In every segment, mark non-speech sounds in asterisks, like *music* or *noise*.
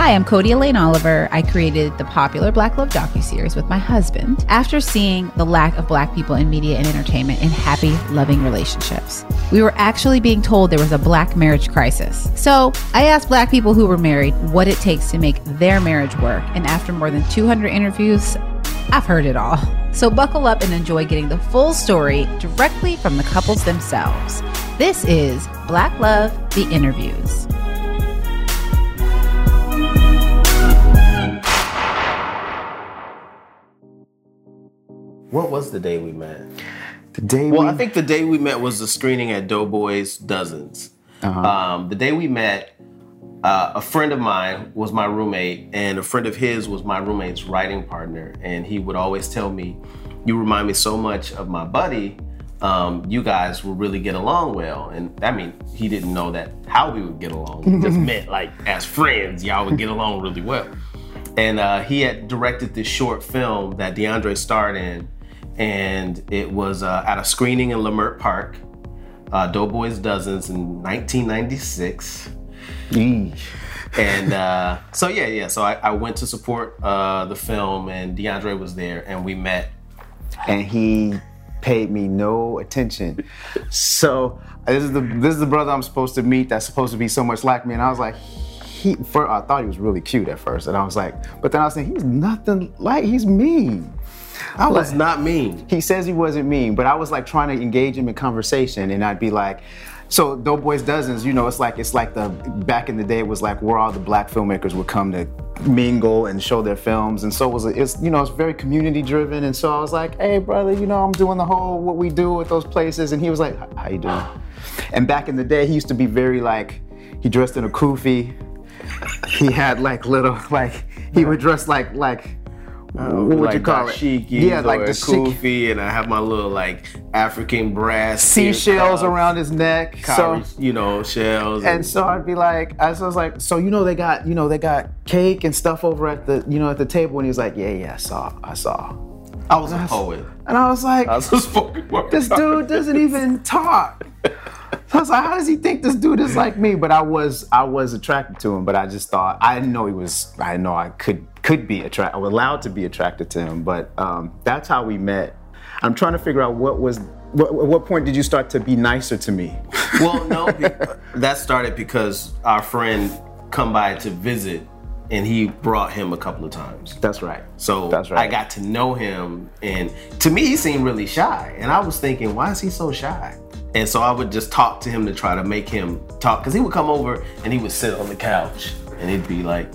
Hi, I'm Codie Elaine Oliver. I created the popular Black Love docuseries with my husband after seeing the lack of Black people in media and entertainment in happy, loving relationships. We were actually being told there was a Black marriage crisis. So I asked Black people who were married what it takes to make their marriage work. And after more than 200 interviews, I've heard it all. So buckle up and enjoy getting the full story directly from the couples themselves. This is Black Love, the interviews. What was the day we met? The day Well, we, I think the day we met was the screening at Doughboys Dozens. Uh-huh. Um, the day we met, uh, a friend of mine was my roommate, and a friend of his was my roommate's writing partner. And he would always tell me, "You remind me so much of my buddy. Um, you guys will really get along well." And I mean, he didn't know that how we would get along. He just *laughs* meant like as friends, y'all would get along really well. And uh, he had directed this short film that DeAndre starred in, and it was uh, at a screening in Leimert Park, uh, Doughboys Dozens in 1996. Yeesh. And uh, so yeah, yeah. So I, I went to support uh, the film, and DeAndre was there, and we met. and he paid me no attention. So this is the this is the brother I'm supposed to meet that's supposed to be so much like me, and I was like, he. For, I thought he was really cute at first, and I was like, but then I was saying he's nothing like he's mean. I Was was not mean. He says he wasn't mean, but I was like trying to engage him in conversation, and I'd be like, so Doughboys Dozens, you know, it's like it's like the back in the day it was like where all the black filmmakers would come to mingle and show their films, and so it was it's you know it's very community driven, and so I was like, hey brother, you know I'm doing the whole what we do at those places, and he was like, how you doing? And back in the day he used to be very like he dressed in a kufi, he had like little like he would dress like like. Uh, what would you like call it? Yeah, like the kufi, and I have my little like African brass seashells around his neck. cuffs, So you know, shells. and so I'd be like, I was like, so you know they got you know they got cake and stuff over at the you know at the table, and he was like, yeah, yeah, I saw, I saw, I was a poet. and I was like, I was a spoken word. this dude doesn't even talk. *laughs* So I was like, how does he think this dude is like me? But I was I was attracted to him, but I just thought I didn't know he was. I didn't know I could could be attracted. I was allowed to be attracted to him, but um, that's how we met. I'm trying to figure out what was. What, at what point did you start to be nicer to me? *laughs* well, no, that started because our friend come by to visit, and he brought him a couple of times. That's right. So That's right. I got to know him, and to me, he seemed really shy. And I was thinking, why is he so shy? And so I would just talk to him to try to make him talk, because he would come over and he would sit on the couch, and he'd be like,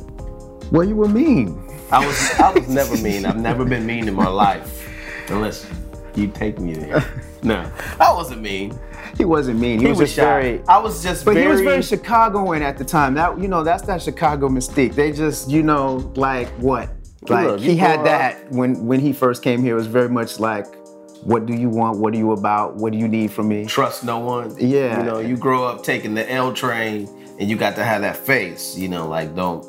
Well, you were mean. I was, I was never mean. I've never been mean in my life, unless you take me there. *laughs* No, I wasn't mean. He wasn't mean. He, He was, was very. I was just But very. he was very Chicagoan at the time. That you know, that's that Chicago mystique. They just, you know, like what? Like Look, he had that when when he first came here. It was very much like, what do you want? What are you about? What do you need from me? trust no one. Yeah. You know, you grow up taking the L train and you got to have that face, you know, like don't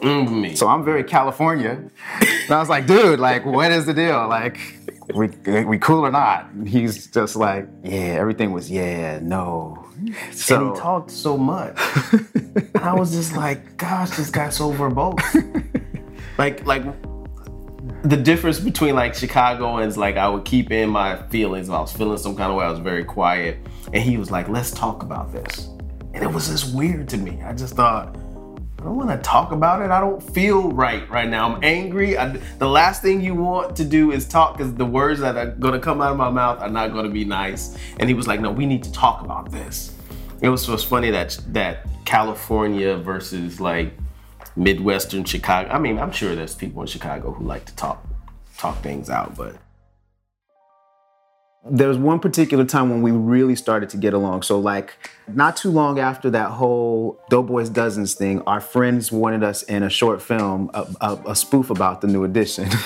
mm me. So I'm very California. and I was like, dude, like, what is the deal? Like, we we cool or not? And he's just like, yeah, everything was yeah, no. So and he talked so much. *laughs* I was just like, gosh, this guy's so verbose. *laughs* like like the difference between like Chicagoans, like I would keep in my feelings. I was feeling some kind of way, I was very quiet. And he was like, let's talk about this. And it was just weird to me. I just thought, I don't want to talk about it. I don't feel right right now. I'm angry. I, the last thing you want to do is talk because the words that are going to come out of my mouth are not going to be nice. And he was like, no, we need to talk about this. It was, was funny that that California versus like Midwestern Chicago. I mean, I'm sure there's people in Chicago who like to talk talk things out, but there was one particular time when we really started to get along. So, like, not too long after that whole Doughboys Dozens thing, our friends wanted us in a short film, a, a, a spoof about the new edition. *laughs*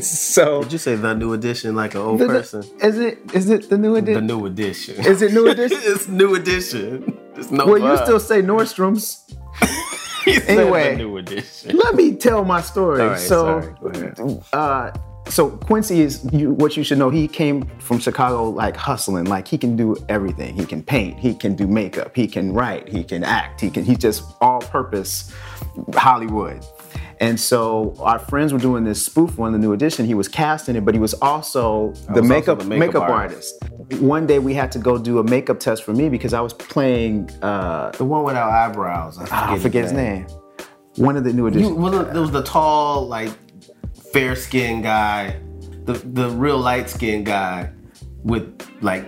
So, did you say the new edition like an old the- person? is it is it the new edition? The new edition. Is it new *laughs* edition? it's new edition. It's no. well, you still say Nordstrom's. Anyway. the new edition. Let me tell my story. Right, so, sorry. Go ahead. uh, so Quincy is you, what you should know. He came from Chicago like hustling. Like he can do everything. He can paint. He can do makeup. He can write. He can act. He can. He's just all purpose Hollywood. And so our friends were doing this spoof on the new edition. He was casting it, but he was also the was also makeup the makeup, makeup artist. One day we had to go do a makeup test for me because I was playing. Uh, The one without eyebrows. I forget, I forget his name. One of the new editions. You, was it, there was the tall, like fair skinned guy, the the real light skinned guy with like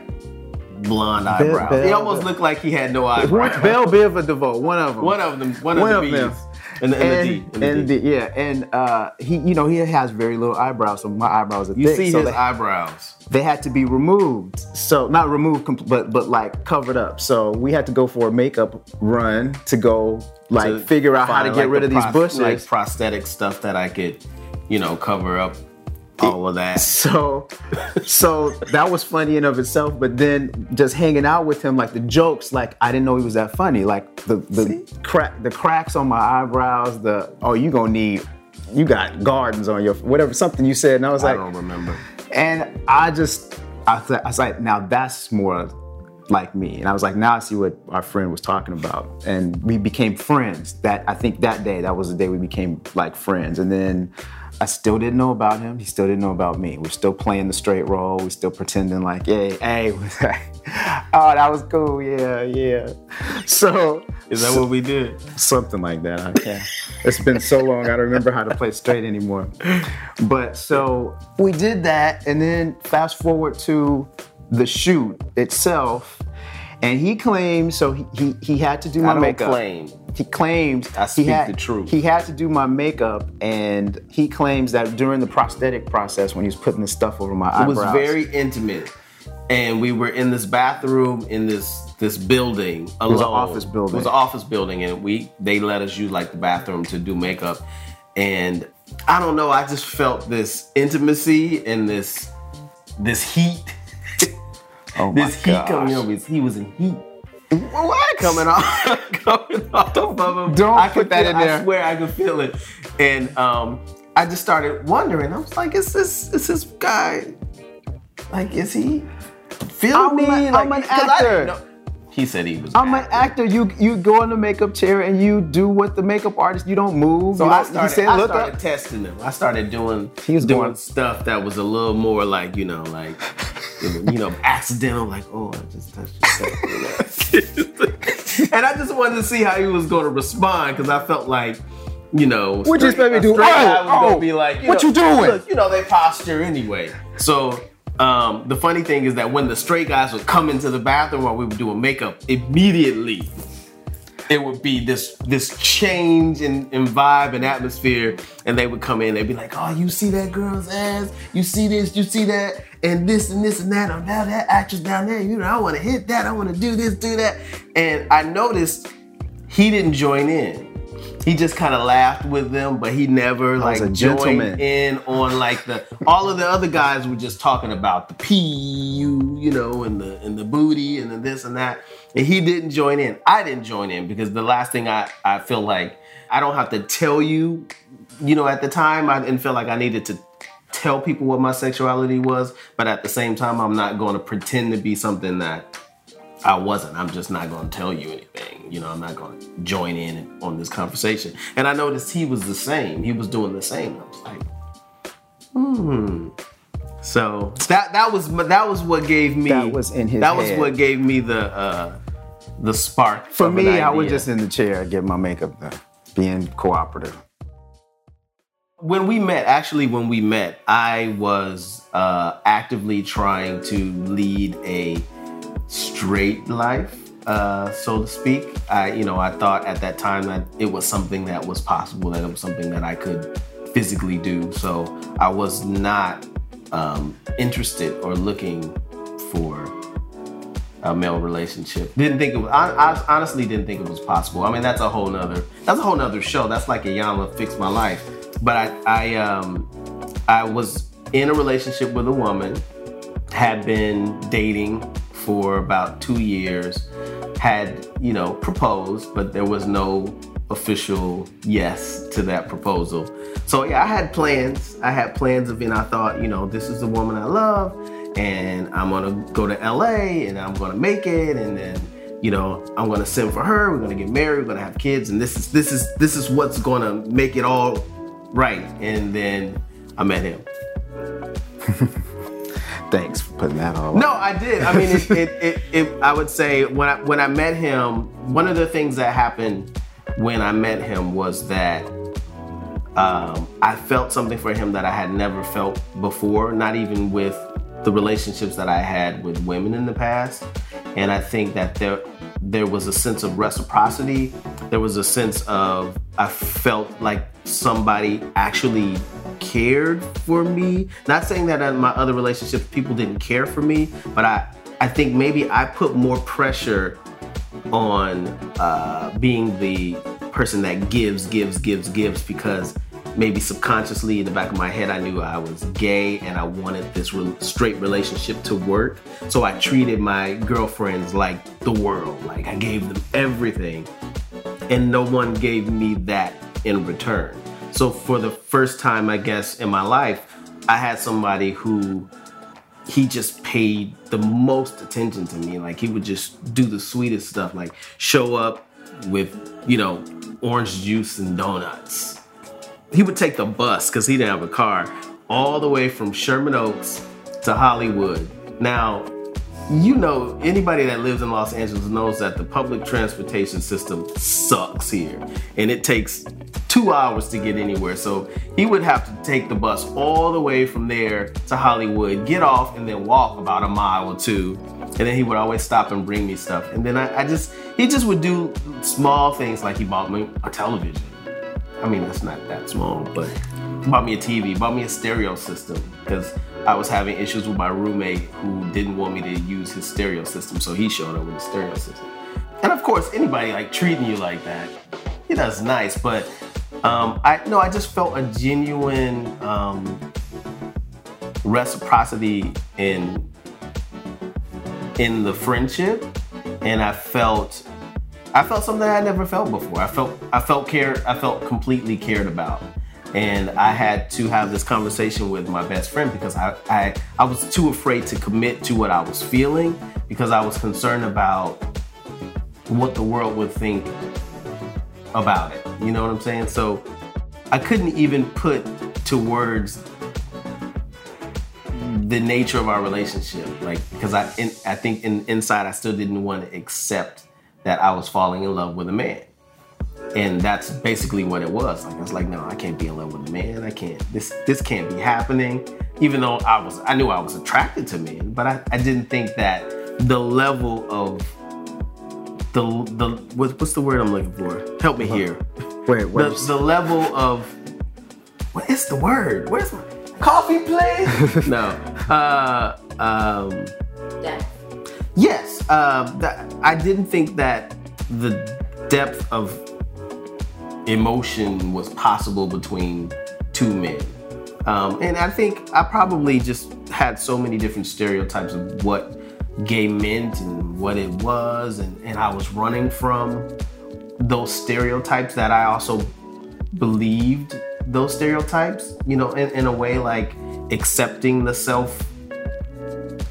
blonde eyebrows. he Bell- almost Bell- looked like he had no eyebrows. Bell Biv or DeVoe, one of them. One of them, one, One of of the them. And, the, and, and, the D. And the D. yeah, and uh, he, you know, he has very little eyebrows, so my eyebrows are you thick. see so his they, eyebrows. they had to be removed. So not removed, compl- but but like covered up. So we had to go for a makeup run to go like to figure out how to get like, rid of these bushes. Like prosthetic stuff that I could, you know, cover up all of that. So, so that was funny in of itself. But then just hanging out with him, like the jokes, like I didn't know he was that funny. Like the the crack, the cracks on my eyebrows. The oh, you gonna need, you got gardens on your whatever something you said, and I was like, I don't remember. and I just I, th- I was like, now that's more like me. And I was like, now I see what our friend was talking about. And we became friends. That I think that day, that was the day we became like friends. And then I still didn't know about him. He still didn't know about me. We're still playing the straight role. We're still pretending like, hey, hey, *laughs* oh, that was cool. Yeah, yeah. So Is that what we did? something like that. I can't. It's been so long, I don't remember how to play straight anymore. But so we did that, and then fast forward to the shoot itself, and he claims so he he, he had to do my I don't makeup. claim. He claims I speak he had, the truth. He had to do my makeup, and he claims that during the prosthetic process, when he was putting the stuff over my eyebrows, It was very intimate, and we were in this bathroom in this this building alone. was an office building. It was an office building, and we they let us use like the bathroom to do makeup, and I don't know. I just felt this intimacy and this this heat. *laughs* oh my this heat coming over. He was in heat What? *laughs* coming off, *laughs* coming off of him. don't I put that in there. I swear I could feel it, and um, I just started wondering. I was like, "Is this is this guy like? Is he feel I'm me? like, I'm an actor. He said he was. I'm an actor. You you go in the makeup chair and you do what the makeup artist. You don't move. So you I started, say, I look started up. testing him. I started doing He was doing going- stuff that was a little more like you know like you know *laughs* accidental like oh I just touched your face. *laughs* and I just wanted to see how he was going to respond because I felt like you know What'd you expect me to do? Oh, guy was oh, gonna be like what know, you doing? Look, you know they posture anyway. So. Um, the funny thing is that when the straight guys would come into the bathroom while we were doing makeup, immediately it would be this this change in, in vibe and atmosphere and they would come in they'd be like oh you see that girl's ass you see this you see that and this and this and that oh now that actress down there you know i want to hit that i want to do this do that. And i noticed he didn't join in. He just kind of laughed with them but he never like a joined gentleman. in on like the all of the other guys were just talking about the pee you you know and the and the booty and the this and that. And he didn't join in. I didn't join in because the last thing i i feel like i don't have to tell you you know at the time i didn't feel like i needed to tell people what my sexuality was but at the same time i'm not going to pretend to be something that I wasn't. I'm just not going to tell you anything. You know, I'm not going to join in on this conversation. And I noticed he was the same. He was doing the same. I was like, hmm. So that that was that was what gave me That was in his that was what gave me the uh the spark. For me, I was just in the chair getting my makeup done, being cooperative. When we met actually when we met i was uh, actively trying to lead a straight life uh, so to speak i you know i thought at that time that it was something that was possible that it was something that i could physically do so i was not um, interested or looking for a male relationship. Didn't think it was. I, I honestly didn't think it was possible. I mean, that's a whole nother. That's a whole nother show. That's like a Iyanla fix my life. But I, I, um, I was in a relationship with a woman, had been dating for about two years, had you know proposed, but there was no official yes to that proposal. So yeah, I had plans. I had plans of, and I thought, you know, this is the woman I love, and I'm gonna go to LA, and I'm gonna make it, and then, you know, I'm gonna send for her. We're gonna get married. We're gonna have kids, and this is this is this is what's gonna make it all right. And then I met him. *laughs* Thanks for putting that all. No, I did. I mean, it, *laughs* it, it, it, I would say when I when I met him, one of the things that happened when I met him was that um, I felt something for him that I had never felt before, not even with the relationships that I had with women in the past. And I think that there there was a sense of reciprocity. There was a sense of I felt like somebody actually cared for me. Not saying that in my other relationships people didn't care for me, but I I think maybe I put more pressure on uh, being the person that gives, gives, gives, gives because maybe subconsciously in the back of my head I knew I was gay and I wanted this re- straight relationship to work. So I treated my girlfriends like the world. Like I gave them everything and no one gave me that in return. So for the first time, I guess, in my life, I had somebody who he just paid the most attention to me. Like he would just do the sweetest stuff, like show up with, you know, orange juice and donuts. He would take the bus because he didn't have a car all the way from Sherman Oaks to Hollywood. Now, you know, anybody that lives in Los Angeles knows that the public transportation system sucks here. And it takes two hours to get anywhere. So he would have to take the bus all the way from there to Hollywood, get off, and then walk about a mile or two. And then he would always stop and bring me stuff. And then I, I just, he just would do small things like he bought me a television. I mean, that's not that small, but he bought me a TV, bought me a stereo system because I was having issues with my roommate who didn't want me to use his stereo system, so he showed up with a stereo system. And of course, anybody like treating you like that, yeah, that's nice. But um, I no, I just felt a genuine um, reciprocity in in the friendship, and I felt I felt something I never felt before. I felt I felt cared. I felt completely cared about and I had to have this conversation with my best friend because I, I, I was too afraid to commit to what I was feeling because I was concerned about what the world would think about it. You know what I'm saying? So I couldn't even put to words the nature of our relationship, like because I in, I think in, inside I still didn't want to accept that I was falling in love with a man and that's basically what it was. Like I was like, no, I can't be in love with a man. I can't. This this can't be happening. Even though I was, I knew I was attracted to men, but I, I didn't think that the level of the the what, what's the word I'm looking for? Help me here. Wait, The, the level of what is the word? Where's my coffee, please? *laughs* no. Uh, um, yes. Uh, that, I didn't think that the depth of emotion was possible between two men. Um, and I think I probably just had so many different stereotypes of what gay meant and what it was, and, and I was running from those stereotypes that I also believed those stereotypes, you know, in, in a way like accepting the self.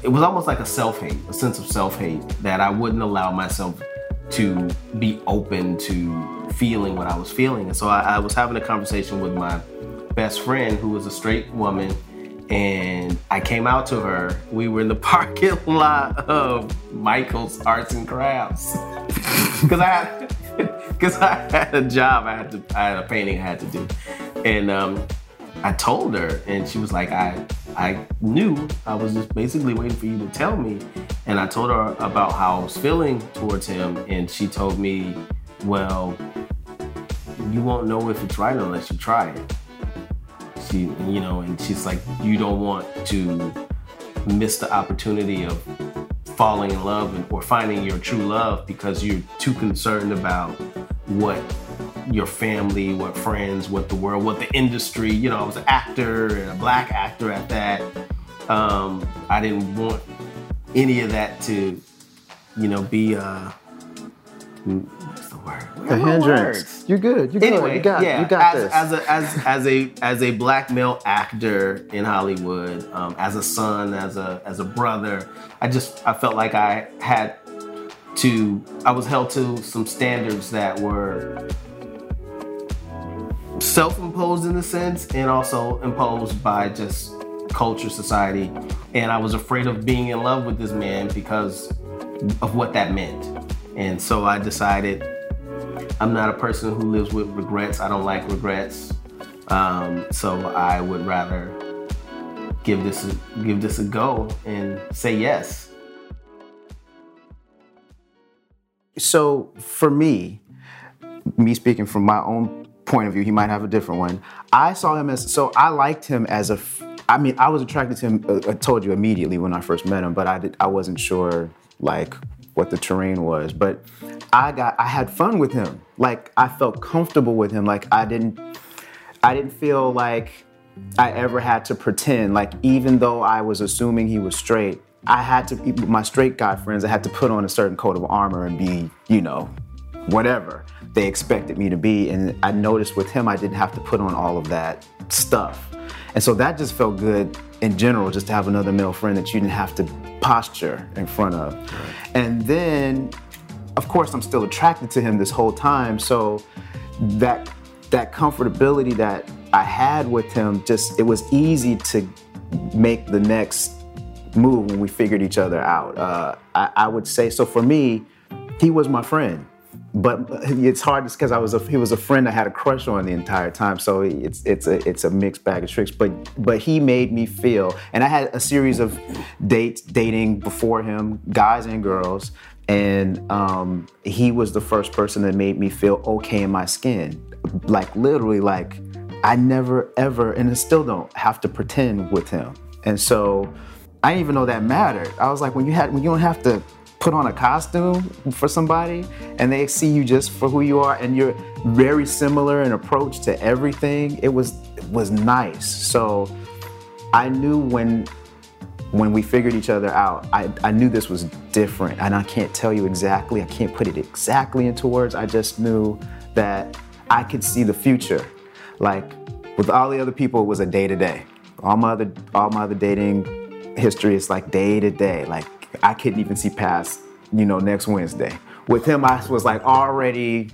It was almost like a self hate, a sense of self hate that I wouldn't allow myself to be open to feeling what I was feeling. And so I, I was having a conversation with my best friend who was a straight woman and I came out to her. We were in the *laughs* parking lot of Michael's Arts and Crafts *laughs* because I because *laughs* I had a job. I had to I had a painting I had to do, and um, I told her, and she was like, I I knew I was just basically waiting for you to tell me, and I told her about how I was feeling towards him, and she told me, well, you won't know if it's right unless you try it. She, you know, and she's like, you don't want to miss the opportunity of falling in love or finding your true love because you're too concerned about what your family, what friends, what the world, what the industry. You know, I was an actor and a black actor at that. Um, I didn't want any of that to, you know, be uh, what's the word? Where The hindrance. You're good. You're Anyway, good. You got, yeah, you got as, this. as a as as a as a black male actor in Hollywood, um, as a son, as a as a brother, I just I felt like I had to I was held to some standards that were self-imposed in a sense and also imposed by just culture society. And i was afraid of being in love with this man because of what that meant. And so i decided i'm not a person who lives with regrets. I don't like regrets. Um, so i would rather give this a, give this a go and say yes. So for me, me speaking from my own point of view, he might have a different one. I saw him as so I liked him as a. I mean, I was attracted to him. uh, I told you immediately when I first met him, but I did. I wasn't sure like what the terrain was, but I got. I had fun with him. Like I felt comfortable with him. Like I didn't. I didn't feel like I ever had to pretend. Like even though I was assuming he was straight, I had to. My straight guy friends, I had to put on a certain coat of armor and be, you know, whatever they expected me to be. And I noticed with him, I didn't have to put on all of that stuff. And so that just felt good in general, just to have another male friend that you didn't have to posture in front of. And then, of course, I'm still attracted to him this whole time. So that that comfortability that I had with him, just it was easy to make the next move when we figured each other out. Uh, I, I would say so for me, he was my friend, but it's hard just because I was a, he was a friend I had a crush on the entire time. So it's it's a it's a mixed bag of tricks. But but he made me feel, and I had a series of dates dating before him, guys and girls. And um, he was the first person that made me feel okay in my skin. Like literally, like I never ever, and I still don't have to pretend with him. And so I didn't even know that mattered. I was like, when you had when you don't have to put on a costume for somebody and they see you just for who you are and you're very similar in approach to everything, it was it was nice. So I knew when when we figured each other out, I, I knew this was different. And I can't tell you exactly, I can't put it exactly into words. I just knew that I could see the future. Like with all the other people, it was a day to day. All my other all my other dating history is like day to day. Like I couldn't even see past, you know, next Wednesday. With him, I was like already,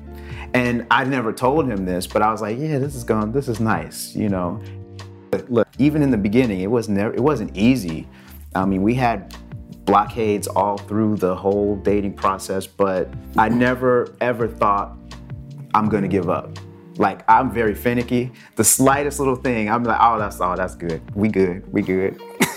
and I never told him this, but I was like, yeah, this is going, this is nice, you know. But look, even in the beginning, it was never, it wasn't easy. I mean, we had blockades all through the whole dating process, but I never ever thought I'm gonna give up. Like I'm very finicky. The slightest little thing, I'm like, oh, that's all. that's good. We good. We good. *laughs*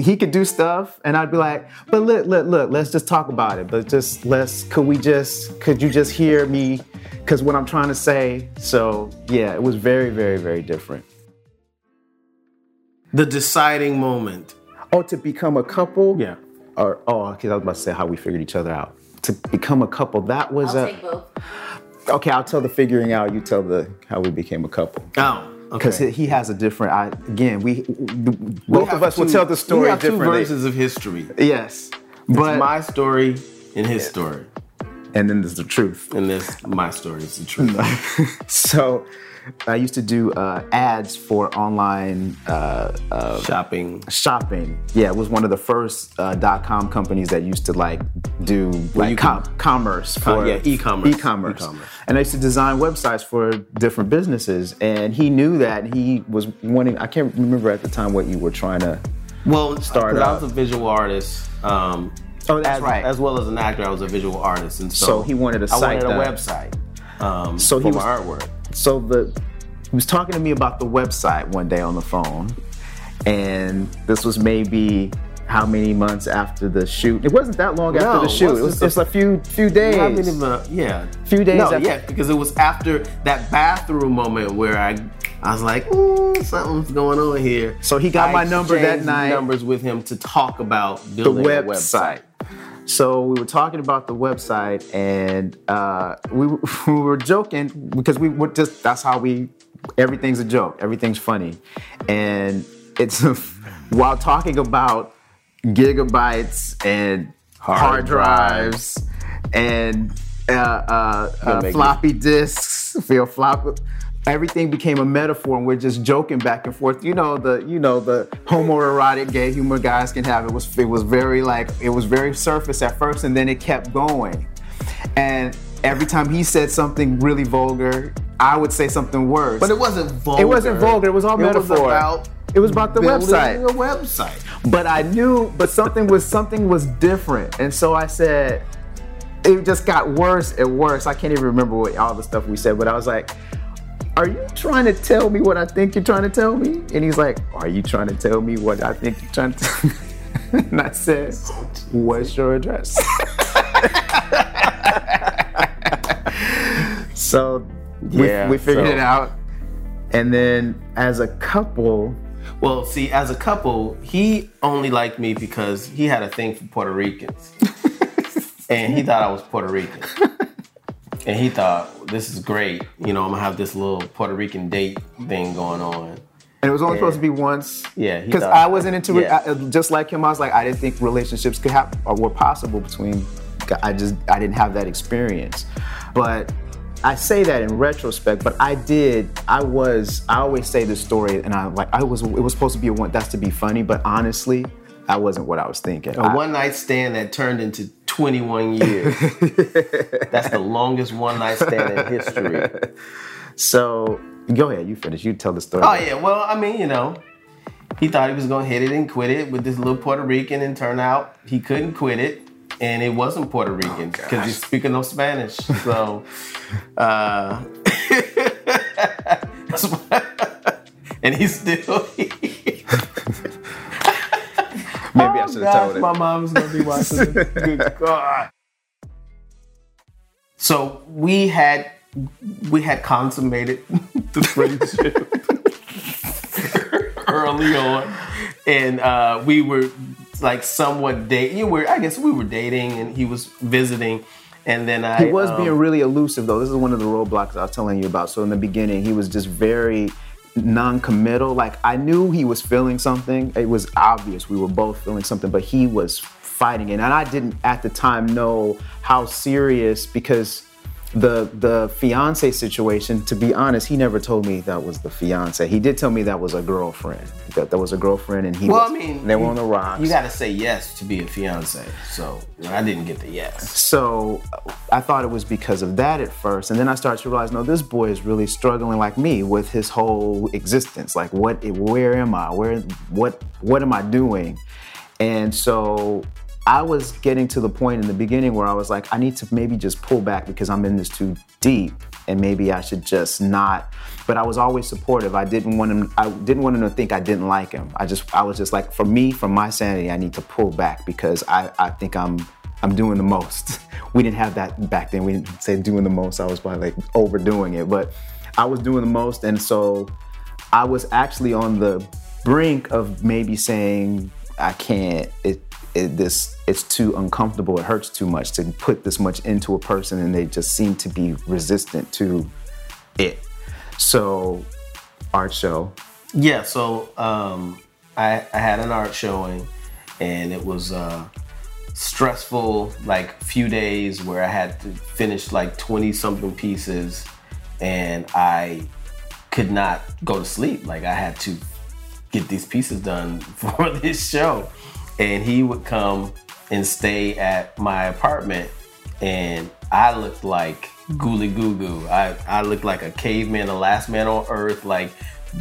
he could do stuff, and I'd be like, but look, look, look. Let's just talk about it. But just let's. Could we just? Could you just hear me? Because what I'm trying to say. So yeah, it was very, very, very different. the deciding moment Oh, to become a couple. yeah Or oh, okay. I was about to say how we figured each other out. To become a couple. That was a. both. Okay, I'll tell the figuring out. You tell the how we became a couple. oh Because okay. he has a different. I, again, we both of us will tell the story we have two versions of history Yes, but my story and his story and then there's the truth. and this my story is the truth *laughs* so, I used to do uh, ads for online uh, uh, shopping shopping. Yeah, it was one of the first uh, dot com companies that used to like do like com- can- commerce for yeah, e-commerce. e-commerce. E-commerce. And I used to design websites for different businesses, and he knew that he was wanting. I can't remember at the time what you were trying to. well Start I was a visual artist um Oh, that's as, right. as well as an actor I was a visual artist and so, So he wanted a I site wanted a that- website um So for he my was- artwork So the he was talking to me about the website one day on the phone, and this was maybe how many months after the shoot? It wasn't that long after the shoot. It was just a few few days. I mean, uh, yeah, Few days No, after- yeah, because it was after that bathroom moment where I, I was like, "Ooh, something's going on here. So he got I my number that night. Numbers with him to talk about the building website. So we were talking about the website, and uh, we, *laughs* we were joking because we were just that's how we everything's a joke, everything's funny, and it's *laughs* while talking about gigabytes and hard, Hard drives and uh, uh, uh, floppy disks, *laughs* feel flop. Everything became a metaphor, and we're just joking back and forth. You know the, you know the homoerotic gay humor guys can have. It was, it was very like, it was very surface at first, and then it kept going. And every time he said something really vulgar, I would say something worse. But it wasn't vulgar. It wasn't vulgar. It was all It was metaphor. about it was about the website. A website. But I knew, but something was something was different, and so I said, it just got worse and worse. I can't even remember what all the stuff we said, but I was like, "Are you trying to tell me what I think you're trying to tell me?" And he's like, "Are you trying to tell me what I think you're trying to?" Tell me? *laughs* and I said, "What's your address?" *laughs* so we, Yeah, we figured so- it out, and then as a couple. Well, see, as a couple, he only liked me because he had a thing for Puerto Ricans. *laughs* and he thought I was Puerto Rican. And he thought, this is great. You know, I'm gonna have this little Puerto Rican date thing going on. And it was only supposed to be once. Yeah, Because I wasn't into it. yeah. Just like him, I was like, I didn't think relationships could happen or were possible between. I just, I didn't have that experience. But I say that in retrospect. But I did. I was. I always say this story, and I like. I was. It was supposed to be a one. That's to be funny. But honestly, that wasn't what I was thinking. A one night stand that turned into 21 years. *laughs* That's the longest one night stand in history. so go ahead. You finish. You tell the story. Oh yeah, well, I mean, you know, he thought he was gonna hit it and quit it with this little Puerto Rican, and turn out he couldn't quit it, and it wasn't Puerto Rican because he's speaking no Spanish. So, *laughs* uh, *laughs* and he's still. Maybe I should have told it. my mom's gonna be watching this. *laughs* Good God. So we had we had consummated *laughs* the friendship *laughs* early on, and uh, we were like somewhat dating. You were, I guess, we were dating, and he was visiting, and then I He was um, being really elusive, though. This is one of the roadblocks I was telling you about. So in the beginning, he was just very non-committal. Like I knew he was feeling something. It was obvious we were both feeling something, but he was fighting it, and I didn't at the time know how serious because the the fiance situation. To be honest, he never told me that was the fiance. He did tell me that was a girlfriend. That that was a girlfriend, and he Well, was, I mean, they were on the rocks. You got to say yes to be a fiance. So I didn't get the yes. So I thought it was because of that at first, and then I started to realize, no, this boy is really struggling like me with his whole existence. Like, what? Where am I? Where? What? What am I doing? And so I was getting to the point in the beginning where I was like, I need to maybe just pull back because I'm in this too deep, and maybe I should just not. But I was always supportive. I didn't want him. I didn't want him to think I didn't like him. I just, I was just like, for me, for my sanity, I need to pull back because I, I think I'm I'm doing the most. *laughs* We didn't have that back then. We didn't say doing the most. I was probably like overdoing it, but I was doing the most. And so I was actually on the brink of maybe saying, I can't, it, it, this, it's too uncomfortable. It hurts too much to put this much into a person and they just seem to be resistant to it. So art show. Yeah, so um, I, I had an art showing, and it was uh, stressful, like few days where I had to finish like twenty something pieces, and I could not go to sleep. Like I had to get these pieces done *laughs* for this show, and he would come and stay at my apartment, and I looked like Gooly Goo Goo. I, I looked like a caveman, the last man on earth, like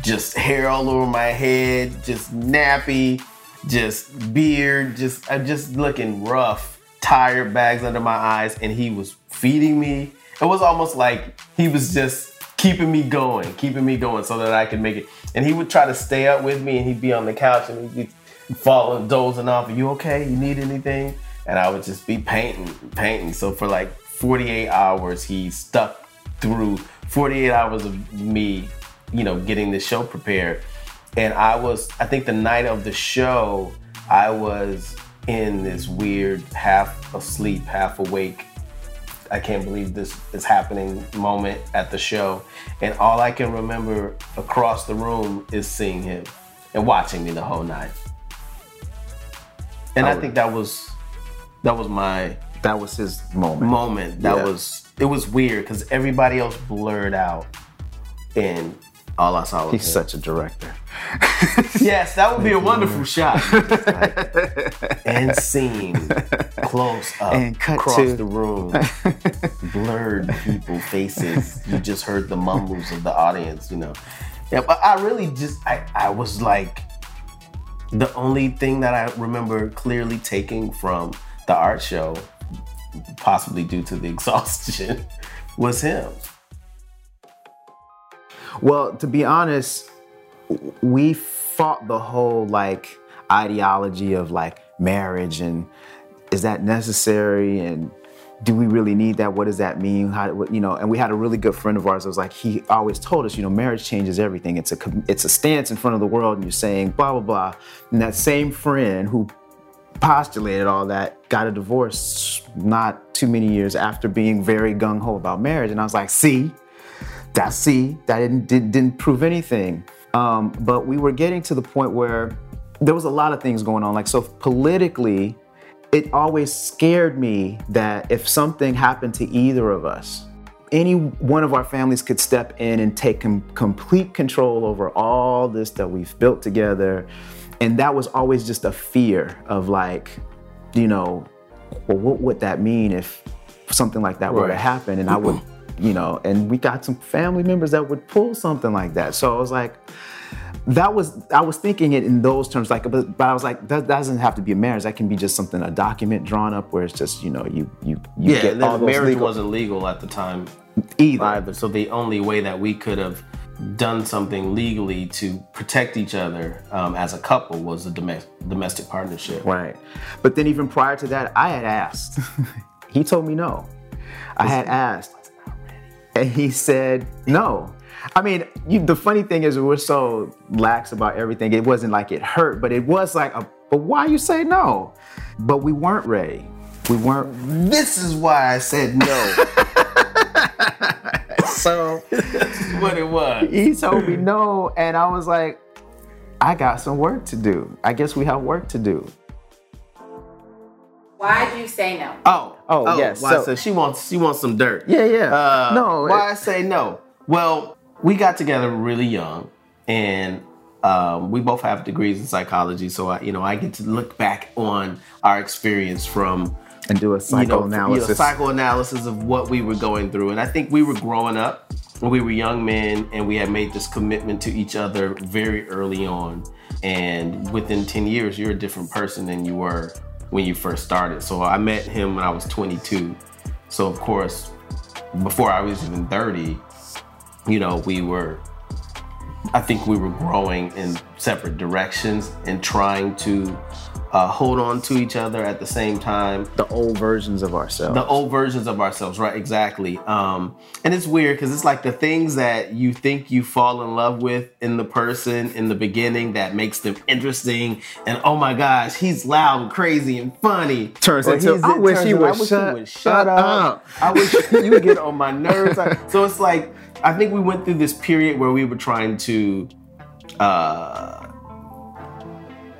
just *laughs* hair all over my head, just nappy, just beard, just I'm just looking rough, tired, bags under my eyes, and he was feeding me. It was almost like he was just keeping me going, keeping me going so that I could make it. And he would try to stay up with me and he'd be on the couch and he'd be falling, dozing off. Are you okay? You need anything? And I would just be painting, painting. So for like 48 hours, he stuck through 48 hours of me, you know, getting the show prepared. And I was, I think the night of the show, I was in this weird half asleep, half awake I can't believe this is happening moment at the show. And all I can remember across the room is seeing him and watching me the whole night. And I think that was that was my That was his moment. moment that Yeah. was it was weird because everybody else blurred out and all I saw was He's him. such a director. *laughs* yes that would be a wonderful shot Like, *laughs* and scene close up And cut across to- the room *laughs* blurred people faces you just heard the mumbles of the audience you know yeah but I really just I, I was like the only thing that I remember clearly taking from the art show possibly due to the *laughs* exhaustion was him. Well, to be honest, we fought the whole like ideology of like marriage and is that necessary and do we really need that? What does that mean? How you know? And we had a really good friend of ours that was like he always told us, you know, marriage changes everything. It's a it's a stance in front of the world, and you're saying blah blah blah. And that same friend who postulated all that got a divorce not too many years after being very gung ho about marriage. And I was like, see, that see that didn't didn't, didn't prove anything um, but we were getting to the point where there was a lot of things going on like so politically it always scared me that if something happened to either of us any one of our families could step in and take com- complete control over all this that we've built together. And that was always just a fear of like you know well what would that mean if something like that were to happen? And i would you know and we got some family members that would pull something like that. So i was like that was i was thinking it in those terms like but, but i was like that doesn't have to be a marriage that can be just something a document drawn up where it's just you know you you you yeah get all marriage legal wasn't legal at the time either either so the only way that we could have done something legally to protect each other um, as a couple was a domestic domestic partnership Right. But then even prior to that, I had asked. *laughs* he told me no. I had asked. And he said no. I mean, you, the funny thing is, we're so lax about everything. It wasn't like it hurt, but it was like, a, but why you say no? But we weren't ready. We weren't. this is why i said no *laughs* So That's what it was he told me no. And I was like, I got some work to do. I guess we have work to do. Why do you say no? oh Oh, oh yes, why so- so she wants she wants some dirt Yeah, yeah. Uh, no. Why I say no? Well, we got together really young, and um, we both have degrees in psychology. So I, you know, I get to look back on our experience from and do a you know, psychoanalysis. you know, psychoanalysis of what we were going through. And I think we were growing up. We were young men, and we had made this commitment to each other very early on. And within 10 years, you're a different person than you were when you first started. So I met him when I was 22. So of course, before I was even 30, you know, we were I think we were growing in separate directions and trying to uh, hold on to each other at the same time. the old versions of ourselves. The old versions of ourselves, right? Exactly. Um, and it's weird because it's like the things that you think you fall in love with in the person in the beginning that makes them interesting. And oh my gosh, he's loud and crazy and funny. Turns Or into, he's- I it wish he into, would I wish shut- he would shut uh, up. I wish you would get on my nerves. *laughs* So it's like I think we went through this period where we were trying to uh,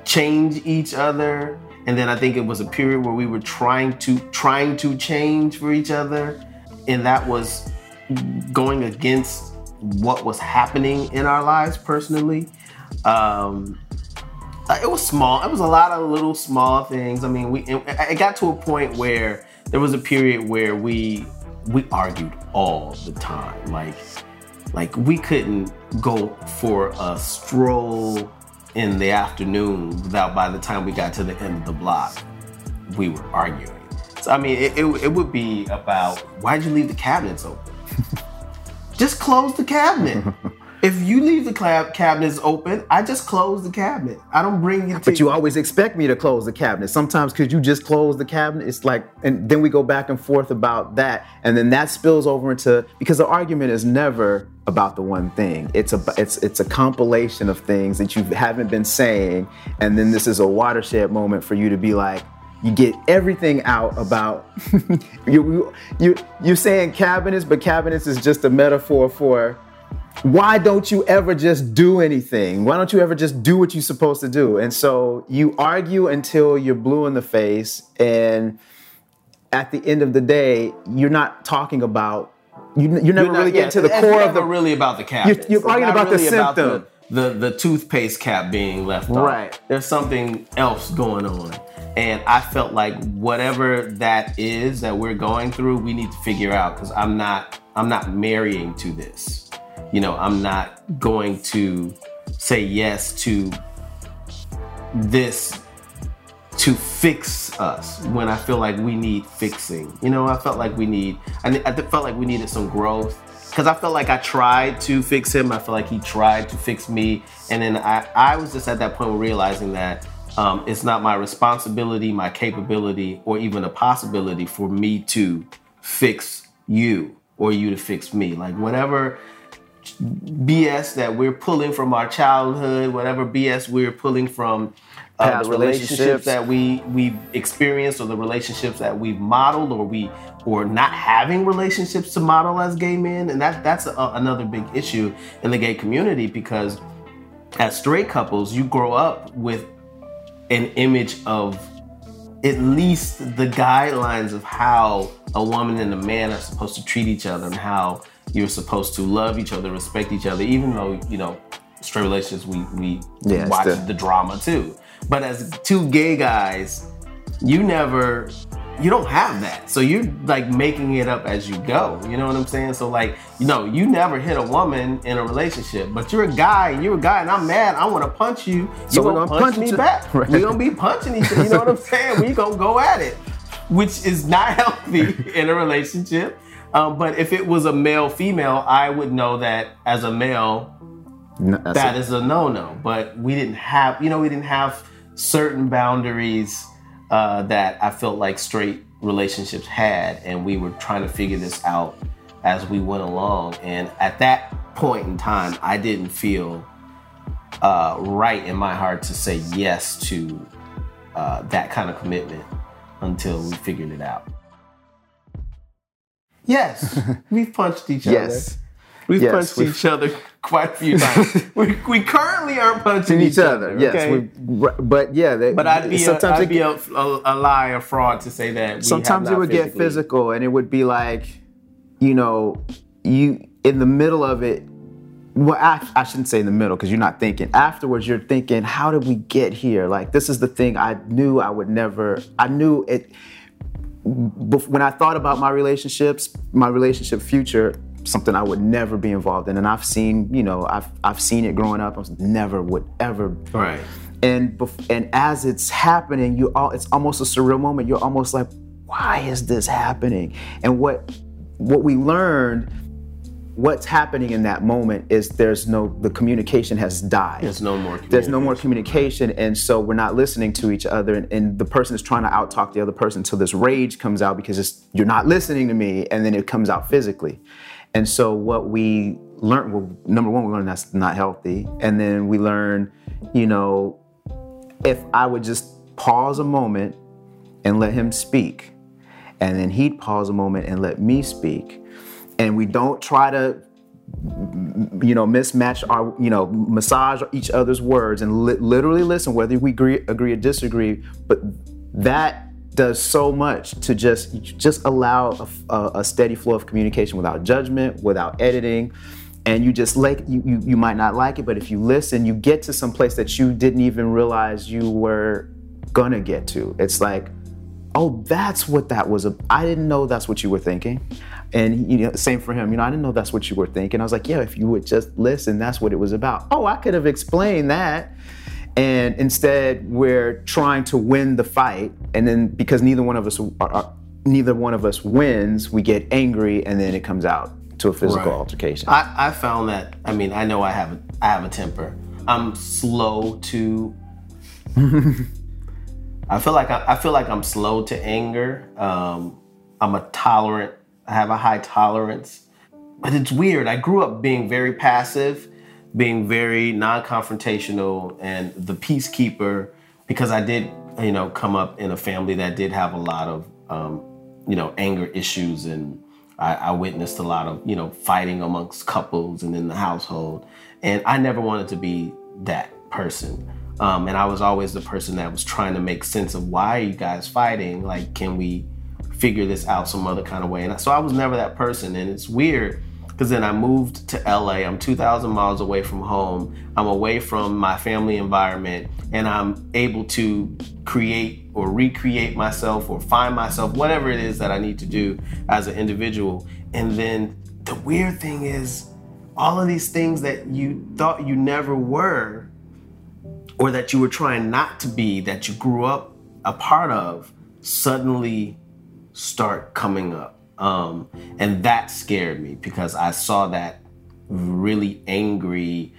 change each other, and then I think it was a period where we were trying to trying to change for each other, and that was going against what was happening in our lives personally. Um, uh, it was small. It was a lot of little small things. I mean, we it, it got to a point where there was a period where we we argued all the time. Like like we couldn't go for a stroll in the afternoon without by the time we got to the end of the block, we were arguing. So I mean, it, it, it would be about why'd you leave the cabinets open? *laughs* just close the cabinet. *laughs* if you leave the cabinets open, I just close the cabinet. I don't bring it to But you always expect me to close the cabinet. Sometimes could you just close the cabinet? It's like, and then we go back and forth about that, and then that spills over into because the argument is never about the one thing. It's a it's it's a compilation of things that you haven't been saying, and then this is a watershed moment for you to be like. You get everything out about *laughs* you, you you you're saying cabinets, but cabinets is just a metaphor for why don't you ever just do anything? Why don't you ever just do what you're supposed to do? And so you argue until you're blue in the face. And at the end of the day, you're not talking about you, you're never not- really yeah, getting to the core of the really about the cap. You're- you're It's arguing about the really symptom. the, the the toothpaste cap being left off. Right. There's something else going on, and I felt like whatever that is that we're going through, we need to figure out because I'm not I'm not marrying to this. You know, I'm not going to say yes to this to fix us when I feel like we need fixing. You know, I felt like we need, I, I felt like we needed some growth because I felt like I tried to fix him. I felt like he tried to fix me. And then I, I was just at that point realizing that um, it's not my responsibility, my capability, or even a possibility for me to fix you or you to fix me. Like, whatever BS that we're pulling from our childhood, whatever BS we're pulling from uh, the relationships relationships. that we we've experienced or the relationships that we've modeled or we or not having relationships to model as gay men and that that's a, another big issue in the gay community because as straight couples you grow up with an image of at least the guidelines of how a woman and a man are supposed to treat each other and how you're supposed to love each other, respect each other, even though, you know, straight relationships, we, we Yeah, watch still. the drama too. But as two gay guys, you never, you don't have that. So you're like making it up as you go. You know what I'm saying? So like, you know, you never hit a woman in a relationship, but you're a guy and you're a guy and I'm mad. I want to punch you. You we're gonna gonna punch, punch me back. *laughs* Right. We're gonna be punching each other. You know what I'm *laughs* saying? We gonna go at it, which is not *laughs* healthy in a relationship. Um, but if it was a male female, I would know that as a male, No, that is a no-no. But we didn't have, you know, we didn't have certain boundaries uh, that I felt like straight relationships had, and we were trying to figure this out as we went along. And at that point in time, I didn't feel uh, right in my heart to say yes to uh, that kind of commitment until we figured it out. Yes, *laughs* we've punched each other. Yes. other. We've Yes, punched we've- each other quite a few *laughs* times. we, we currently aren't punching each other. Yes, okay? we, but yeah, they, but I'd be, sometimes I'd it be a, a, a lie, a fraud to say that. We sometimes have it would get physical and it would be like you know you in the middle of it well I, I shouldn't say in the middle because you're not thinking afterwards you're thinking how did we get here like this is the thing i knew i would never i knew it when i thought about my relationships my relationship future something i would never be involved in. And i've seen you know i've, I've seen it growing up. I was never would ever. Right. and bef- and as it's happening you all it's almost a surreal moment. You're almost like why is this happening? And what what we learned what's happening in that moment is there's no the communication has died There's no more. there's no more communication and so we're not listening to each other and, and the person is trying to out talk the other person until this rage comes out because it's you're not listening to me and then it comes out physically and so what we learned well number one we learned that's not healthy and then we learn you know if i would just pause a moment and let him speak and then he'd pause a moment and let me speak and we don't try to you know mismatch our you know massage each other's words and li- literally listen whether we agree agree or disagree but that does so much to just just allow a, a- steady flow of communication without judgment without editing. And you just like you, you you might not like it but if you listen you get to some place that you didn't even realize you were gonna get to. It's like oh that's what that was i didn't know that's what you were thinking and you know same for him you know i didn't know that's what you were thinking i was like yeah if you would just listen that's what it was about oh i could have explained that and instead we're trying to win the fight and then because neither one of us are, are- neither one of us wins we get angry and then it comes out to a physical Right. altercation I, I found that. I mean, I know I have a, I have a temper. I'm slow to. *laughs* I feel like I, I feel like I'm slow to anger. Um, I'm a tolerant. I have a high tolerance, but it's weird. I grew up being very passive, being very non-confrontational, and the peacekeeper because I did, you know, come up in a family that did have a lot of, um, you know, anger issues and I, I witnessed a lot of you know fighting amongst couples and in the household, and I never wanted to be that person. Um, and I was always the person that was trying to make sense of why are you guys fighting? Like, can we figure this out some other kind of way. And so I was never that person. And it's weird because then I moved to LA. I'm 2,000 miles away from home. I'm away from my family environment, and I'm able to create or recreate myself or find myself, whatever it is that I need to do as an individual. And then the weird thing is, all of these things that you thought you never were, or that you were trying not to be, that you grew up a part of, suddenly start coming up. Um, and that scared me because I saw that really angry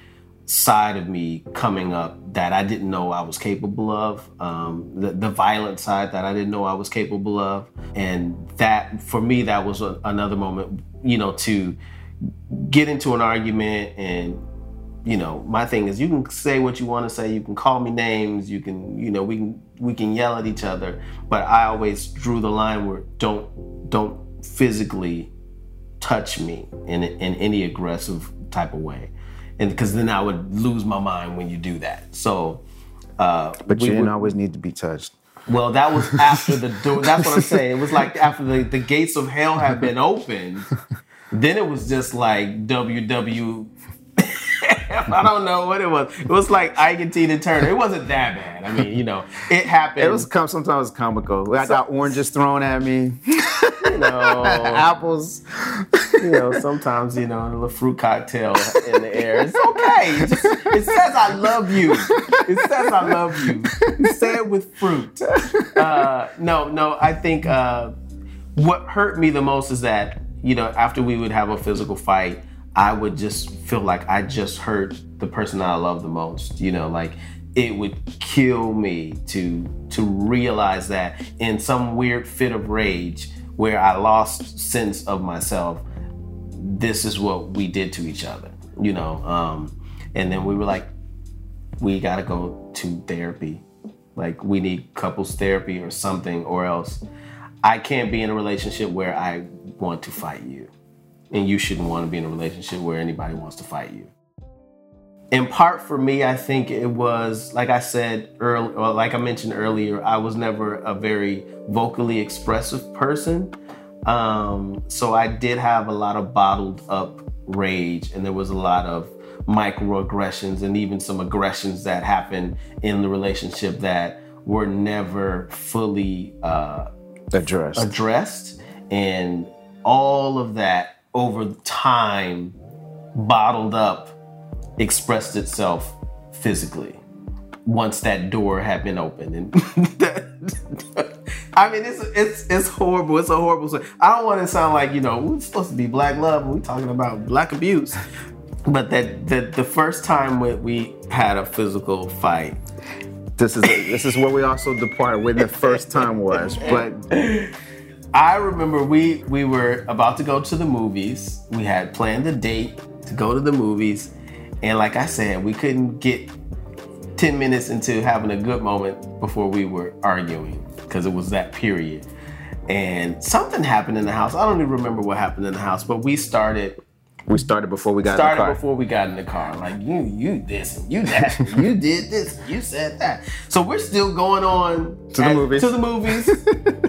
side of me coming up that I didn't know I was capable of, um, the, the violent side that I didn't know I was capable of. And that, for me, that was a, another moment, you know, to get into an argument and you know my thing is you can say what you want to say you can call me names you can you know we can we can yell at each other but i always drew the line where don't don't physically touch me in in any aggressive type of way and because then i would lose my mind when you do that so uh But you didn't would- always need to be touched. well, that was after the door. That's what I'm *laughs* saying. It was like after the, the gates of hell had been opened. Then it was just like WW. *laughs* I don't know what it was. It was like Ike and Tina Turner. It wasn't that bad. I mean, you know, it happened. It was com- sometimes comical. I got oranges thrown at me, *laughs* you know, apples. you know, sometimes you know, a little fruit cocktail in the air. It's okay. It, just, it says I love you. It says I love you. Say it with fruit. Uh, no, no. I think uh, what hurt me the most is that you know after we would have a physical fight, I would just feel like I just hurt the person I love the most. You know, like it would kill me to to realize that in some weird fit of rage where I lost sense of myself this is what we did to each other, you know. Um, and then we were like, we gotta go to therapy. Like we need couples therapy or something, or else I can't be in a relationship where I want to fight you. And you shouldn't want to be in a relationship where anybody wants to fight you. In part for me, I think it was, like I said earlier, or like I mentioned earlier, I was never a very vocally expressive person. Um, so I did have a lot of bottled up rage, and there was a lot of microaggressions and even some aggressions that happened in the relationship that were never fully uh, Addressed. addressed. And all of that over time, bottled up, expressed itself physically once that door had been opened. And that, *laughs* I mean, it's it's it's horrible. It's a horrible. story. I don't want to sound like you know we're supposed to be black love and we're talking about black abuse, but that the the first time we, we had a physical fight, this is this is where we also departed when the first time was. But *laughs* I remember we we were about to go to the movies. We had planned a date to go to the movies, and like I said, we couldn't get 10 minutes into having a good moment before we were arguing because it was that period. And something happened in the house. I don't even remember what happened in the house, but we started we started before we got in the started car. before we got in the car. Like you, you this and you that, and you *laughs* did this, and you said that. So we're still going on To the movies. To the movies.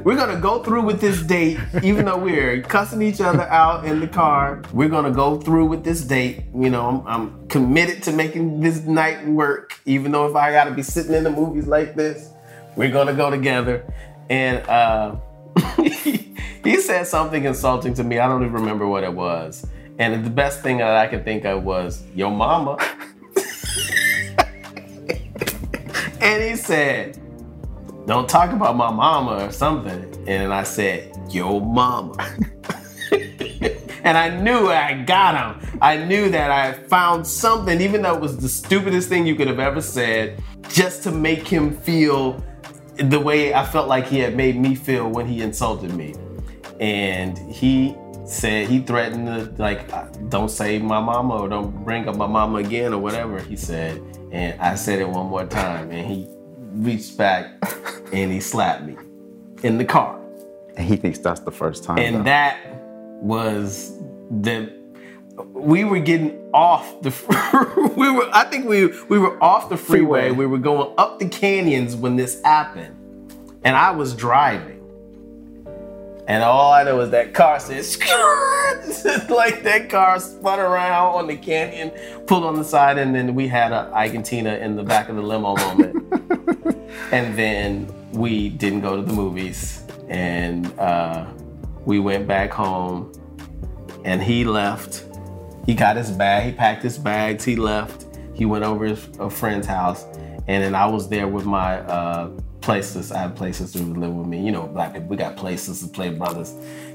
*laughs* we're gonna go through with this date, even though we're cussing each other out in the car. We're gonna go through with this date. You know, I'm, I'm committed to making this night work, even though if I gotta be sitting in the movies like this, we're gonna go together. And uh, *laughs* he said something insulting to me. I don't even remember what it was. And the best thing that I could think of was, your mama. and he said, Don't talk about my mama or something. And I said, Yo mama. and I knew I got him. I knew that I found something, even though it was the stupidest thing you could have ever said, just to make him feel the way I felt like he had made me feel when he insulted me. And he said he threatened to like uh, don't say my mama or don't bring up my mama again or whatever he said. And I said it one more time and he reached back *laughs* and he slapped me in the car. And he thinks that's the first time. though. And that was the we were getting off the *laughs* we were I think we we were off the freeway. Freeway. We were going up the canyons when this happened. And I was driving. And all I know is that car said, *laughs* like that car spun around on the canyon, pulled on the side, and then we had a Ike and Tina in the back of the limo moment. *laughs* and then we didn't go to the movies, and uh, we went back home, and he left. He got his bag, he packed his bags, he left. He went over to a friend's house, and then I was there with my uh, places. I have places who live with me. You know, black people, we got places to play brothers.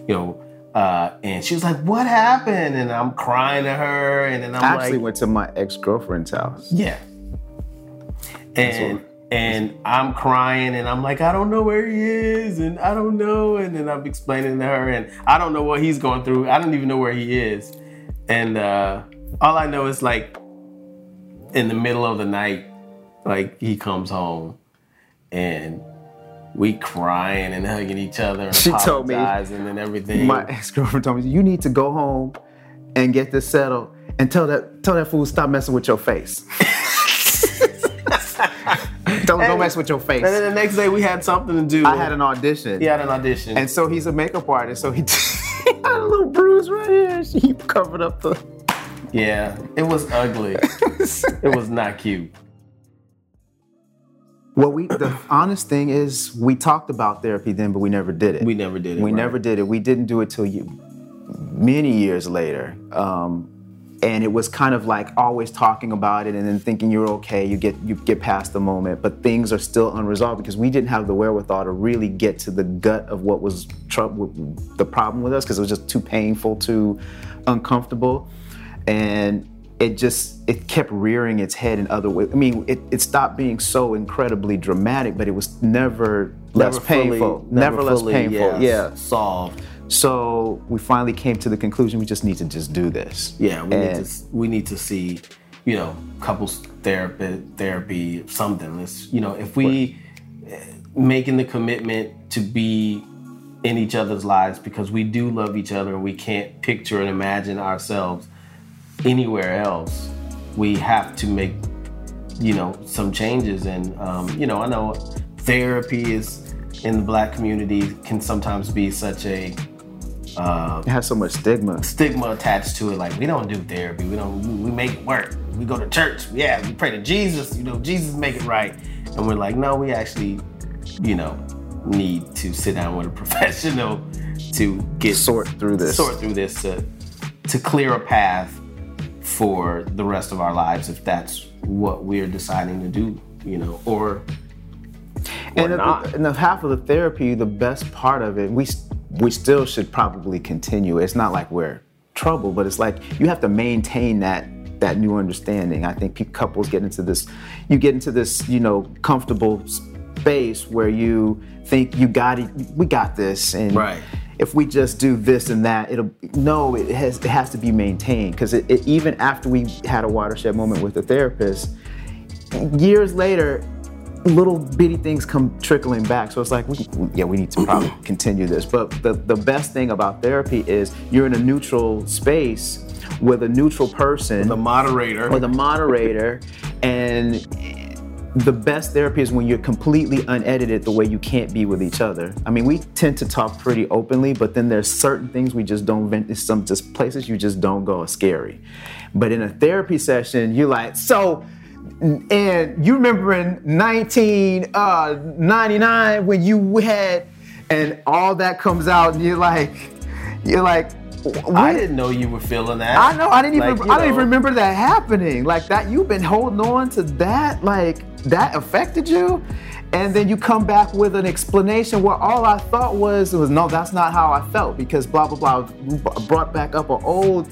You know, uh, and she was like, "What happened?" And I'm crying to her, and then I'm I actually like, went to my ex girlfriend's house. "Yeah." And what- and I'm crying, and I'm like, "I don't know where he is, and I don't know." And then I'm explaining to her, and I don't know what he's going through. I don't even know where he is, and uh, all I know is like, in the middle of the night, like he comes home, and we crying and hugging each other and She told me- and everything. My ex girlfriend told me, "You need to go home and get this settled, and tell that tell that fool stop messing with your face. *laughs* don't go mess with your face." and then the next day we had something to do. I had an audition. he had an audition. And so he's a makeup artist, so he *laughs* had a little bruise right here. She covered up the. yeah, it was ugly. *laughs* it was not cute. Well, we the honest thing is we talked about therapy then, but we never did it. We never did it. we right. never did it. We didn't do it till you, many years later. Um, and it was kind of like always talking about it and then thinking you're okay, you get you get past the moment, but things are still unresolved because we didn't have the wherewithal to really get to the gut of what was trouble, the problem with us because it was just too painful, too uncomfortable, and it just it kept rearing its head in other ways. I mean, it, it stopped being so incredibly dramatic, but it was never less Never fully- painful, never, less painful. yeah, Yeah. solved. So we finally came to the conclusion we just need to just do this. Yeah, we need to we need to see, you know, couples therapy, therapy, something. Let's, you know, if we uh, making the commitment to be in each other's lives because we do love each other and we can't picture and imagine ourselves anywhere else. We have to make, you know, some changes. And um, you know, I know therapy is in the black community can sometimes be such a uh, It has so much stigma. stigma attached to it. Like we don't do therapy. We don't. We, we make it work. We go to church. Yeah, we pray to Jesus. You know, Jesus make it right. And we're like, no, we actually, you know, need to sit down with a *laughs* professional to get Sort through this. sort through this to to clear a path for the rest of our lives if that's what we're deciding to do. You know, or and, the, and half of the therapy, the best part of it, we we still should probably continue. It's not like we're trouble, but it's like you have to maintain that that new understanding. I think couples get into this, you get into this, you know, comfortable space where you think you got it, we got this, and Right. If we just do this and that, it'll no, it has it has to be maintained because it, it, even after we had a watershed moment with the therapist, years later, little bitty things come trickling back. So it's like, we, yeah, we need to probably *clears throat* continue this. But the, the best thing about therapy is you're in a neutral space with a neutral person the moderator. with the moderator and the best therapy is when you're completely unedited the way you can't be with each other. I mean, we tend to talk pretty openly, but then there's certain things we just don't vent. Some just places you just don't go. It's scary. But in a therapy session, you're like, so, and you remember in 1999 uh, when you had, and all that comes out, and you're like, you're like, I didn't know you were feeling that. I know. I didn't Like, even. I don't even remember that happening. Like that. You've been holding on to that. Like that affected you, and then you come back with an explanation where all I thought was was no, that's not how I felt because blah blah blah brought back up an old,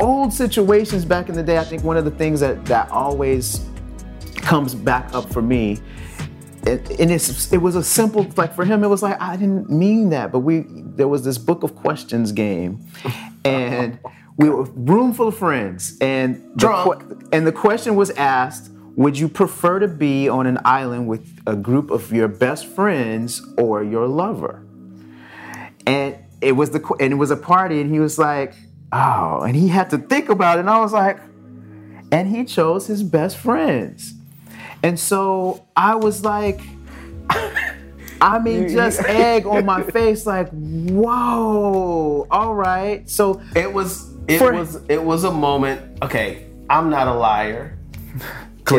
old situations back in the day. I think one of the things that that always comes back up for me and, it was a simple like for him it was like I didn't mean that but we there was this book of questions game and we were room full of friends and Drunk. que- and the question was asked would you prefer to be on an island with a group of your best friends or your lover and it was the and it was a party and he was like oh and he had to think about it and I was like and he chose his best friends and so I was like, *laughs* I mean, just egg on my *laughs* face, like, whoa, all right. So It was it For- was it was a moment. Okay, I'm not a liar.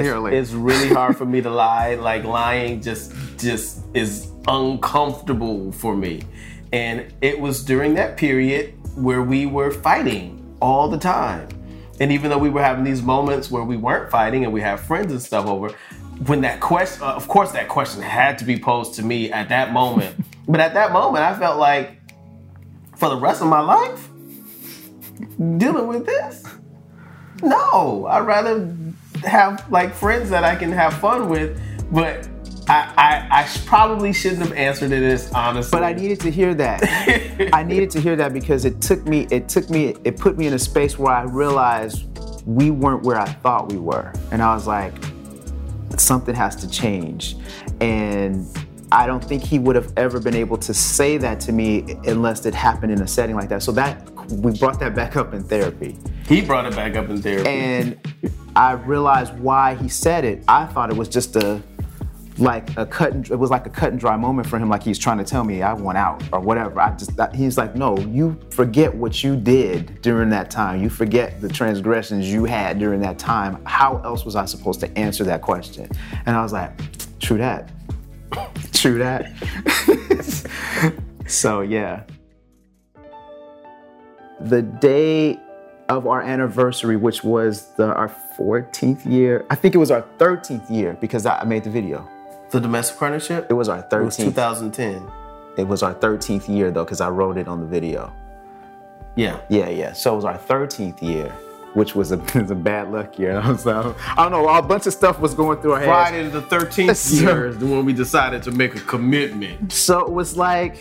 Clearly, It's, it's really hard for me to lie. Like lying just just is uncomfortable for me. And it was during that period where we were fighting all the time. And even though we were having these moments where we weren't fighting and we have friends and stuff over, when that question, uh, of course, that question had to be posed to me at that moment. *laughs* but at that moment, I felt like for the rest of my life, dealing with this, no, I'd rather have like friends that I can have fun with. But I, I, I probably shouldn't have answered it as honestly. but I needed to hear that. I needed to hear that because it took me, it took me, it put me in a space where I realized we weren't where I thought we were. And I was like, something has to change. And I don't think he would have ever been able to say that to me unless it happened in a setting like that. So that we brought that back up in therapy. he brought it back up in therapy. And I realized why he said it. I thought it was just a like a cut and it was like a cut and dry moment for him like he's trying to tell me I want out or whatever. I just that, he's like, "No, you forget what you did during that time. You forget the transgressions you had during that time. How else was I supposed to answer that question?" And I was like, "True that. *laughs* True that." *laughs* so, yeah. The day of our anniversary, which was the, our 14th year. I think it was our 13th year because I made the video. the domestic partnership? It was our It was 2010. It was our 13th year though, because I wrote it on the video. Yeah. Yeah, yeah. So it was our 13th year, which was a, *laughs* was a bad luck year. *laughs* Uh, I don't know, a bunch of stuff was going through our heads. Friday the 13th *laughs* So- year is the when we decided to make a commitment. So it was like,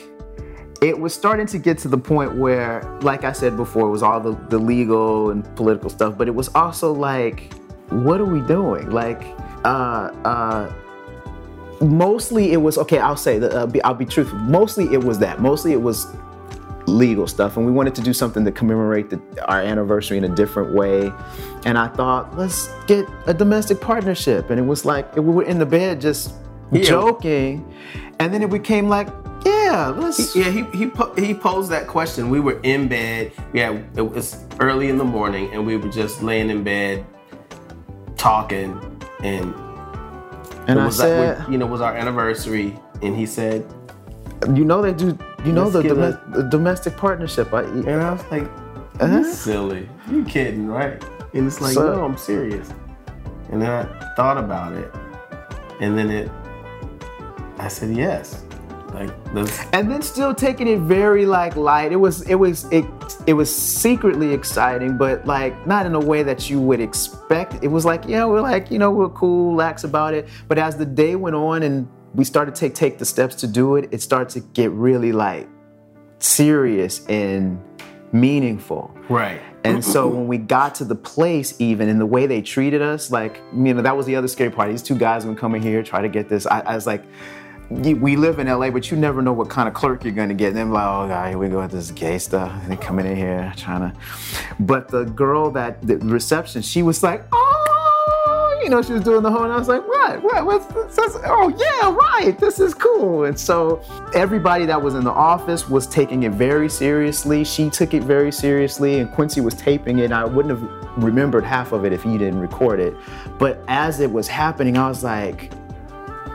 it was starting to get to the point where, like I said before, it was all the, the legal and political stuff, but it was also like, what are we doing? Like, uh, uh, mostly it was okay. I'll say that uh, be, I'll be truthful. Mostly it was that. Mostly it was legal stuff, and we wanted to do something to commemorate the, our anniversary in a different way. And I thought, let's get a domestic partnership. And it was like we were in the bed just Yeah. joking, and then it became like, yeah, let's. Yeah, he he he posed that question. We were in bed. Yeah, it was early in the morning, and we were just laying in bed, talking, and And it I was said, that, you know, it was our anniversary, and he said, you know they do. You know the, give domes- the domestic partnership. I, and I was like, Uh-huh. you silly, you kidding, right? And it's like, So- no, I'm serious. And then I thought about it, and then it, I said yes, like and then still taking it very like light. It was it was it it was secretly exciting, but like not in a way that you would expect. It was like yeah, we're like you know we're cool, lax about it. But as the day went on and we started to take take the steps to do it, it started to get really like serious and meaningful. right. And so when we got to the place, even in the way they treated us, like you know, that was the other scary part. These two guys would come in here try to get this. I, I was like, we live in LA, but you never know what kind of clerk you're gonna get. And they're like, oh god, here we go with this gay stuff. And they coming in here trying to. But the girl that the reception, she was like, oh, you know, she was doing the whole. And I was like, what, what, what's? This- Oh yeah, right. This is cool. And so everybody that was in the office was taking it very seriously. She took it very seriously, and Quincy was taping it. I wouldn't have remembered half of it if he didn't record it. But as it was happening, I was like,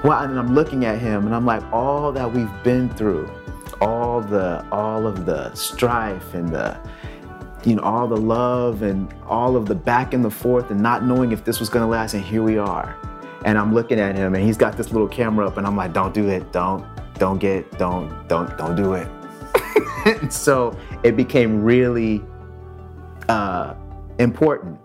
well, and I'm looking at him and I'm like, all that we've been through, all the all of the strife and the you know, all the love and all of the back and the forth and not knowing if this was gonna last, and here we are. And I'm looking at him and he's got this little camera up and I'm like, don't do it, don't, don't get, don't, don't, don't do it. *laughs* so it became really uh, important.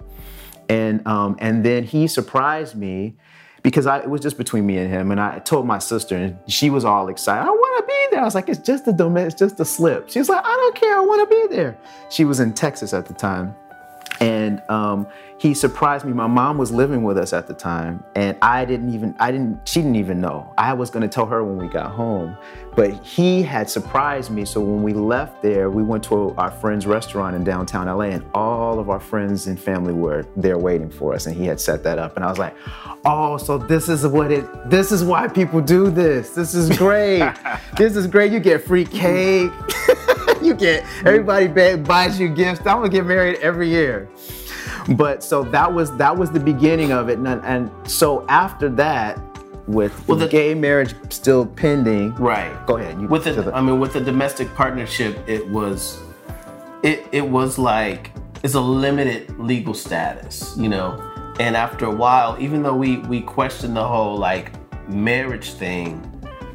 And um, and then he surprised me because I, it was just between me and him. And I told my sister, and she was all excited. I want to be there. I was like, it's just a domain, it's just a slip. She was like, I don't care. I want to be there. She was in Texas at the time, and um, he surprised me. My mom was living with us at the time, and I didn't even, I didn't, she didn't even know. I was going to tell her when we got home, but he had surprised me. So when we left there, we went to our friend's restaurant in downtown LA, and all of our friends and family were there waiting for us, and he had set that up. And I was like, oh, so this is what it, this is why people do this. This is great. *laughs* this is great. You get free cake. *laughs* you get everybody buys you gifts. I'm gonna get married every year. But so that was that was the beginning of it, and, and so after that, with well, the, gay marriage still pending, right? Go ahead. You, with the, I mean, with the domestic partnership, it was, it it was like it's a limited legal status, you know. And after a while, even though we we questioned the whole like marriage thing,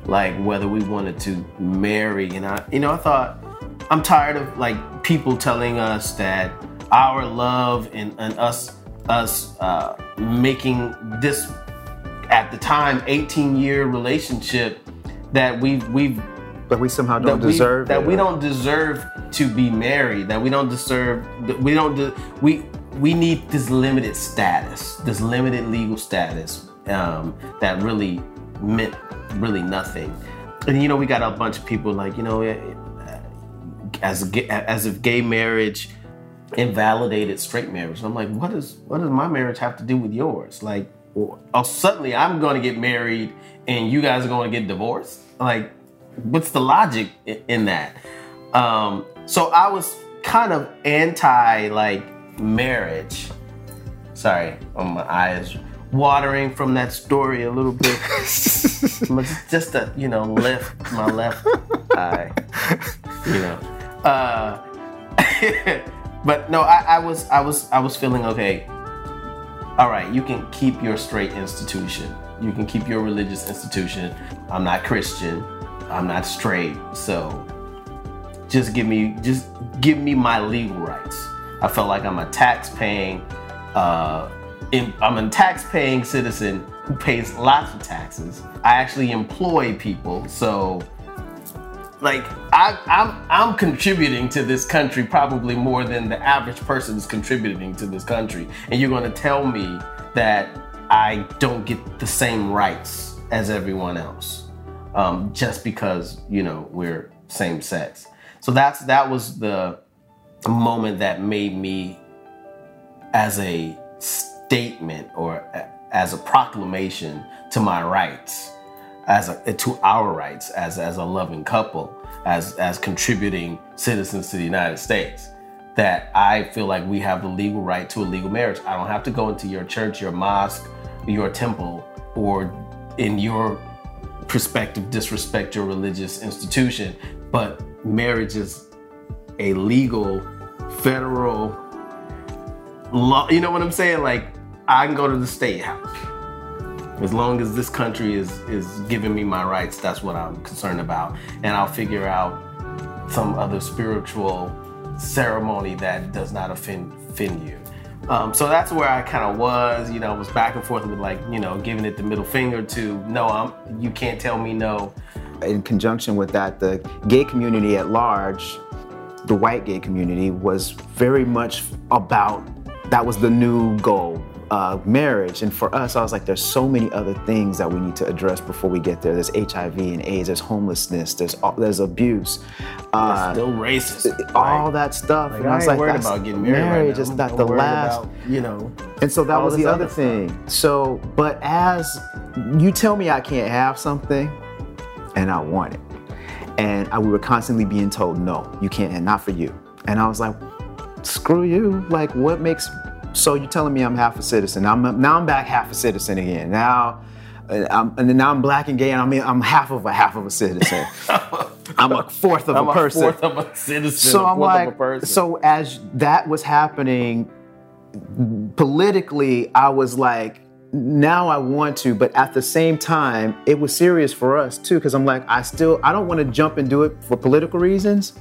like whether we wanted to marry, and I, you know, I thought I'm tired of like people telling us that our love and, and us us uh, making this at the time 18 year relationship that we've we've but we somehow don't deserve we, that we don't deserve to be married that we don't deserve we don't de- we we need this limited status this limited legal status um, that really meant really nothing. And you know we got a bunch of people like you know as as if gay marriage invalidated straight marriage. I'm like, what does what does my marriage have to do with yours? Like, oh, suddenly I'm going to get married and you guys are going to get divorced. Like, what's the logic in that? Um, so I was kind of anti like marriage. Sorry, on my eyes watering from that story a little bit. *laughs* just to you know lift my left *laughs* eye, you know. Uh, *laughs* but no, I, I was I was I was feeling okay. All right, you can keep your straight institution. You can keep your religious institution. I'm not Christian. I'm not straight. So just give me just give me my legal rights. I felt like I'm a tax paying uh, I'm a tax paying citizen who pays lots of taxes. I actually employ people, so like I, I'm I'm contributing to this country probably more than the average person is contributing to this country, and you're going to tell me that I don't get the same rights as everyone else um, just because you know we're same sex. So that's that was the moment that made me as a statement or as a proclamation to my rights as a, to our rights as as a loving couple, as as contributing citizens to the United States. That I feel like we have the legal right to a legal marriage. I don't have to go into your church, your mosque, your temple, or in your perspective disrespect your religious institution. But marriage is a legal federal law. You know what I'm saying? Like I can go to the state house as long as this country is is giving me my rights, that's what I'm concerned about. And I'll figure out some other spiritual ceremony that does not offend, offend you. Um, so that's where I kind of was, you know, was back and forth with like, you know, giving it the middle finger to no, I'm you can't tell me no. In conjunction with that, the gay community at large, the white gay community was very much about that was the new goal uh, marriage. And for us, I was like, there's so many other things that we need to address before we get there. There's HIV and AIDS, there's homelessness, there's there's abuse. Uh, still racist. All right? that stuff. Like, and I, was like, worried about getting married. Marriage right is not the last. About, you know. And so that was the other thing. So, but as you tell me I can't have something, and I want it, and I, we were constantly being told, no, you can't, and not for you. And I was like, screw you. Like, what makes so you're telling me I'm half a citizen. I'm now I'm back half a citizen again. Now, uh, I'm, and now I'm black and gay, and I mean I'm half of a half of a citizen. *laughs* I'm a fourth of I'm a person. A fourth of a citizen. So I'm like, so as that was happening politically, I was like, now I want to, but at the same time, it was serious for us too, because I'm like, I still, I don't want to jump and do it for political reasons.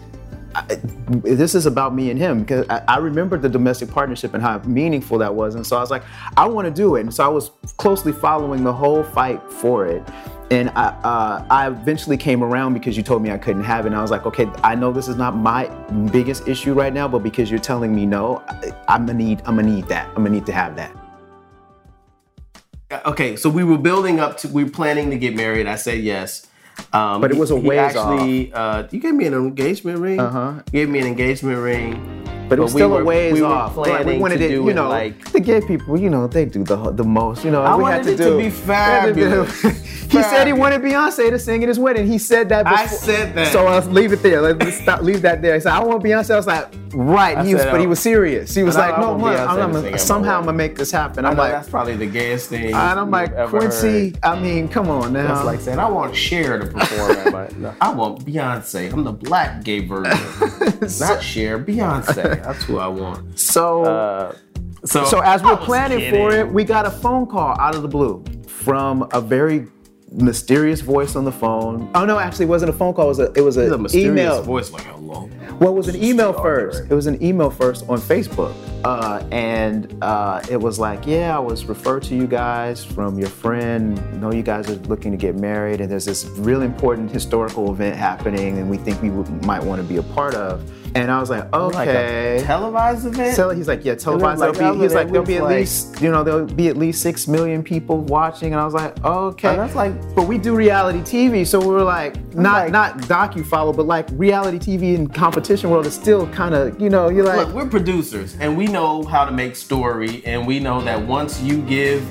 I, this is about me and him because I, I remember the domestic partnership and how meaningful that was. And so I was like, I want to do it. And so I was closely following the whole fight for it. and I, uh, I eventually came around because you told me I couldn't have it. And I was like, okay, I know this is not my biggest issue right now, but because you're telling me no, I, I'm gonna need, I'm gonna need that. I'm gonna need to have that. Okay, so we were building up to we were planning to get married. I said yes. Um, But it was a he- he ways actually, Uh, you gave me an engagement ring. Uh-huh. You gave me an engagement ring. But it was we still were- a ways we were off. Like, we planning wanted to it, do you it know, like- the gay people, you know, they do the the most. You know, I we wanted had to it to do. be we to do- fabulous. *laughs* he said he wanted Beyonce to sing at his wedding. He said that. Before. I said that. So uh, leave it there. Let's stop. Leave that there. He said, "I want Beyonce." I was like, "Right." I He was, said, but he uh, was serious. He was like, "No, man, I'm, to I'm, sing at somehow I'm gonna make this happen." I'm like, that's probably the gayest thing. and I'm like, Quincy. I mean, come on now. That's like saying I want Cher to perform at my. No, *laughs* I want Beyonce. I'm the black gay version. *laughs* Not Cher, Beyonce. That's who I want. so. Uh, so, So as we're planning kidding. for it, we got a phone call out of the blue from a very mysterious voice on the phone. Oh no, actually, it wasn't a phone call. It was a it was It's a a mysterious email. voice like hello. Well, it was an email first. right? It was an email first on Facebook, uh, and uh, it was like, yeah, I was referred to you guys from your friend. Know you guys are looking to get married, and there's this really important historical event happening, and we think we would, might want to be a part of. And I was like, Like okay. a televised event. So he's like, yeah, televised. like, be, he's like, there'll be at than least, you know, there'll be at least six million people watching. And I was like, okay. And that's like- but we do reality TV, so we were like, not like- not docu follow, but like reality TV and competition world is still kind of, you know, you're like, Look, we're producers and we know how to make story, and we know that once you give,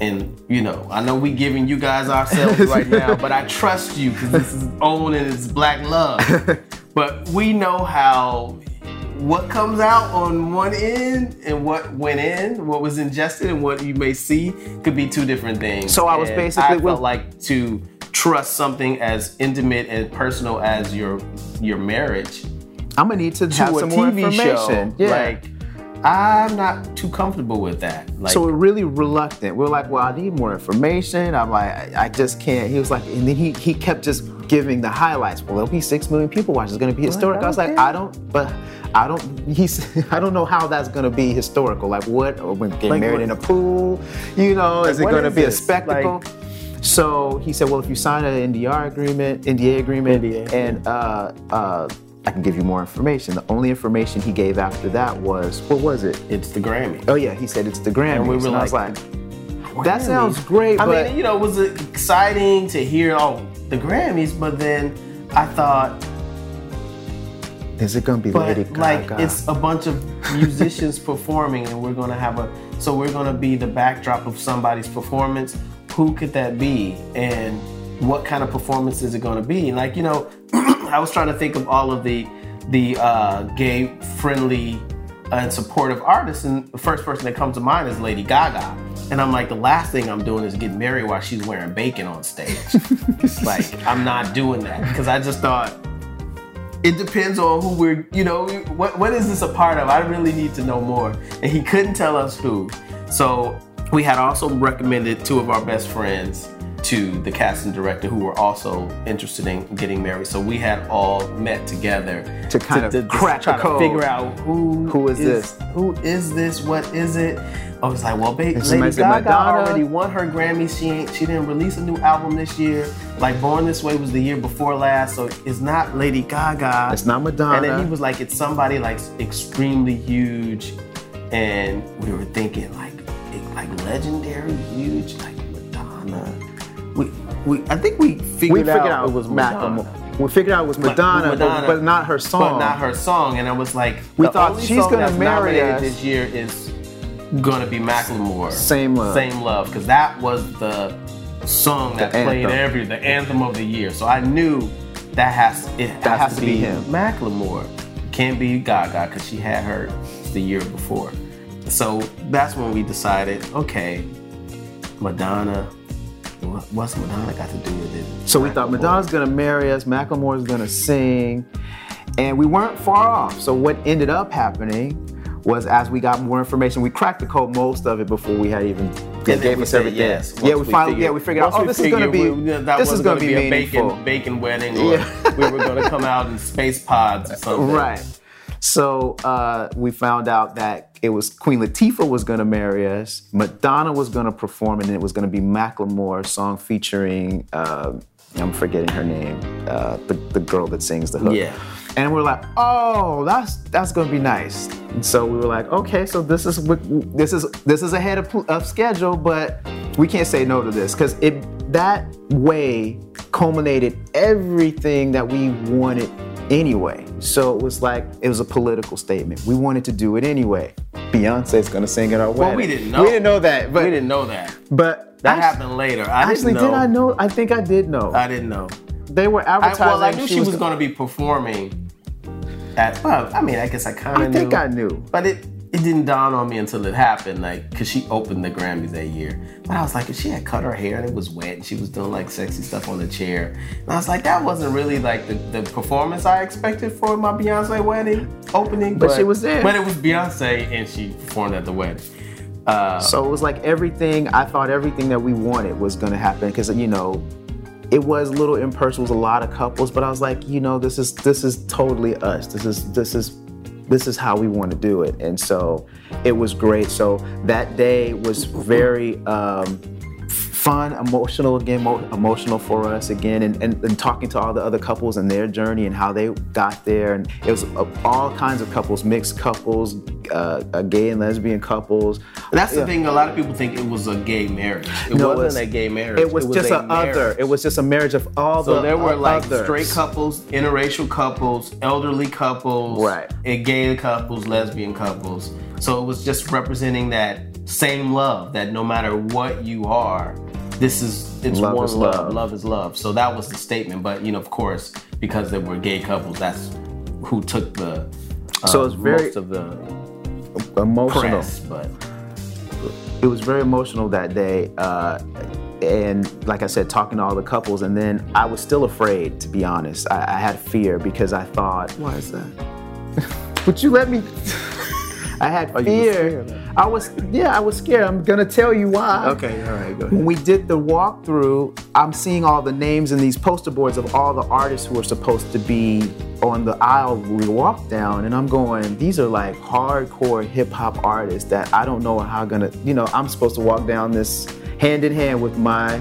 and you know, I know we giving you guys ourselves *laughs* right now, but I trust you because this is OWN and it's black love. *laughs* but we know how what comes out on one end and what went in, what was ingested, and what you may see could be two different things. So I was And basically I felt like to trust something as intimate and personal as your your marriage I'm gonna need to to have a some more TV information. show. Yeah. Like, I'm not too comfortable with that. Like, so we're really reluctant. We're like, well, I need more information. I'm like, I, I just can't. He was like, and then he he kept just giving the highlights. Well, there'll be six million people watching. It's gonna be historic. I was like. I don't, but I don't. He's, *laughs* I don't know how that's gonna be historical. Like what? Or when getting Like married what? in a pool? You know, is it gonna is be a this? spectacle? so he said, well, if you sign an NDR agreement, NDA agreement, NDA, and uh, uh, I can give you more information. The only information he gave after that was, what was it? it's the Grammy. Oh yeah, he said it's the Grammys. And we were I was like, like, that sounds great, I but mean, you know, it was exciting to hear oh the Grammys, but then I thought, is it gonna be but Lady Gaga? like it's a bunch of musicians *laughs* performing, and we're gonna have a so we're gonna be the backdrop of somebody's performance. Who could that be? And what kind of performance is it gonna be? Like you know, *clears throat* I was trying to think of all of the the uh, gay friendly and supportive artists, and the first person that comes to mind is Lady Gaga. And I'm like, the last thing I'm doing is getting married while she's wearing bacon on stage. *laughs* like, I'm not doing that because I just thought it depends on who we're, you know, what what is this a part of? I really need to know more. And he couldn't tell us who. So we had also recommended two of our best friends to the casting director who were also interested in getting married. So we had all met together To kind of crack try the code. to figure out who Who is this? Who is this? What is it? I was like, well, ba- And Lady Gaga already won her Grammy. She ain't. She didn't release a new album this year. Like Born This Way was the year before last, so it's not Lady Gaga. It's not Madonna. And then he was like, it's somebody like extremely huge, and we were thinking like, it- like legendary huge, like. We, I think we figured, we figured out, out it was Macklemore. Madonna. Um, we figured out it was But- Madonna, but, but not her song. But not her song, and I was like, We thought she's song gonna marry us. this year is gonna be Macklemore. Same Love. Same love, because that was the song that The played anthem. every the anthem of the year. So I knew that has it That has, to be, him. Macklemore. Can't be Gaga because she had her the year before. So that's when we decided, okay, Madonna. What- What's Madonna got to do with it? So we thought Madonna's gonna marry us, Macklemore's gonna sing, and we weren't far off. So what ended up happening was as we got more information, we cracked the code most of it before we had even they gave us everything. yes. yeah, Once we finally yeah we figured out oh we this is gonna be figured we- that this is wasn't gonna be a bacon, bacon wedding, or Yeah. *laughs* we were gonna come out in space pods or *laughs* something. Right. So uh, we found out that it was Queen Latifah was gonna marry us, Madonna was gonna perform, and it was gonna be Macklemore song featuring uh, I'm forgetting her name, uh, the, the girl that sings the hook. Yeah. And we're like, oh, that's that's gonna be nice. And so we were like, okay, so this is this is this is ahead of, of schedule, but we can't say no to this because it that way culminated everything that we wanted anyway. So it was like it was a political statement. We wanted to do it anyway. Beyonce's gonna sing at our wedding. Well, we didn't know. We didn't know that, but we didn't know that. But That act- happened later. I Actually, did I know? I think I did know. I didn't know. they were I, advertising. well, I knew she, was, going to be performing at. Well, I mean, I guess I kind of knew. I knew. think I knew. But it it didn't dawn on me until it happened, like, cause she opened the Grammys that year. But I was like, if she had cut her hair and it was wet and she was doing like sexy stuff on the chair, and I was like, that wasn't really like the, the performance I expected for my Beyonce wedding opening. But she was there. But it was Beyonce and she performed at the wedding. Uh, So it was like everything. I thought everything that we wanted was going to happen because you know, it was a little impersonal. It was a lot of couples, but I was like, you know, this is this is totally us. This is this is this is how we want to do it, and so it was great. So that day was very. Um, fun, emotional again, mo- emotional for us again, and, and, and talking to all the other couples and their journey and how they got there. And it was uh, all kinds of couples, mixed couples, uh, uh, gay and lesbian couples. that's the Yeah. thing. A lot of people think it was a gay marriage. It No, wasn't was- a gay marriage. It was, just a a other. It was just a marriage of all So the there were like others. straight couples, interracial couples, elderly couples, Right. and gay couples, lesbian couples. So it was just representing that same love that no matter what you are, this is it's Love one is love. love. Love is love. So that was the statement. But you know, of course, because they were gay couples, that's who took the uh, So it's very- most of the emotional. press. But It was very emotional that day. Uh, and like I said, talking to all the couples, and then I was still afraid, to be honest. I, I had fear because I thought, why is that? Would you let me? *laughs* I had oh, were fear. scared. I was, yeah, I was scared. I'm gonna tell you why. Okay, all right, go When we did the walkthrough, I'm seeing all the names in these poster boards of all the artists who are supposed to be on the aisle we walked down, and I'm going, these are like hardcore hip hop artists that I don't know how I'm gonna, you know, I'm supposed to walk down this hand in hand with my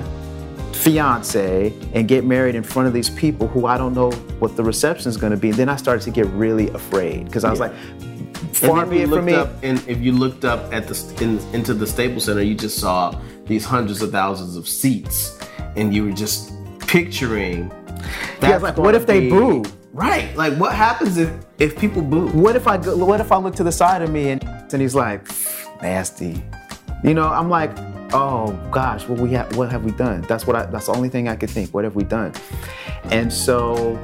fiance and get married in front of these people who I don't know what the reception is going to be. And then I started to get really afraid because I was Yeah. like, far be it from me. up, and if you looked up at the in, into the Staples Center, you just saw these hundreds of thousands of seats, and you were just picturing. Yeah, like, what if they boo? Right, like what happens if if people boo? what if I go, what if I look to the side of me and and he's like nasty, you know? I'm like, oh gosh, what we have, what have we done? That's what I. That's the only thing I could think. What have we done? And so.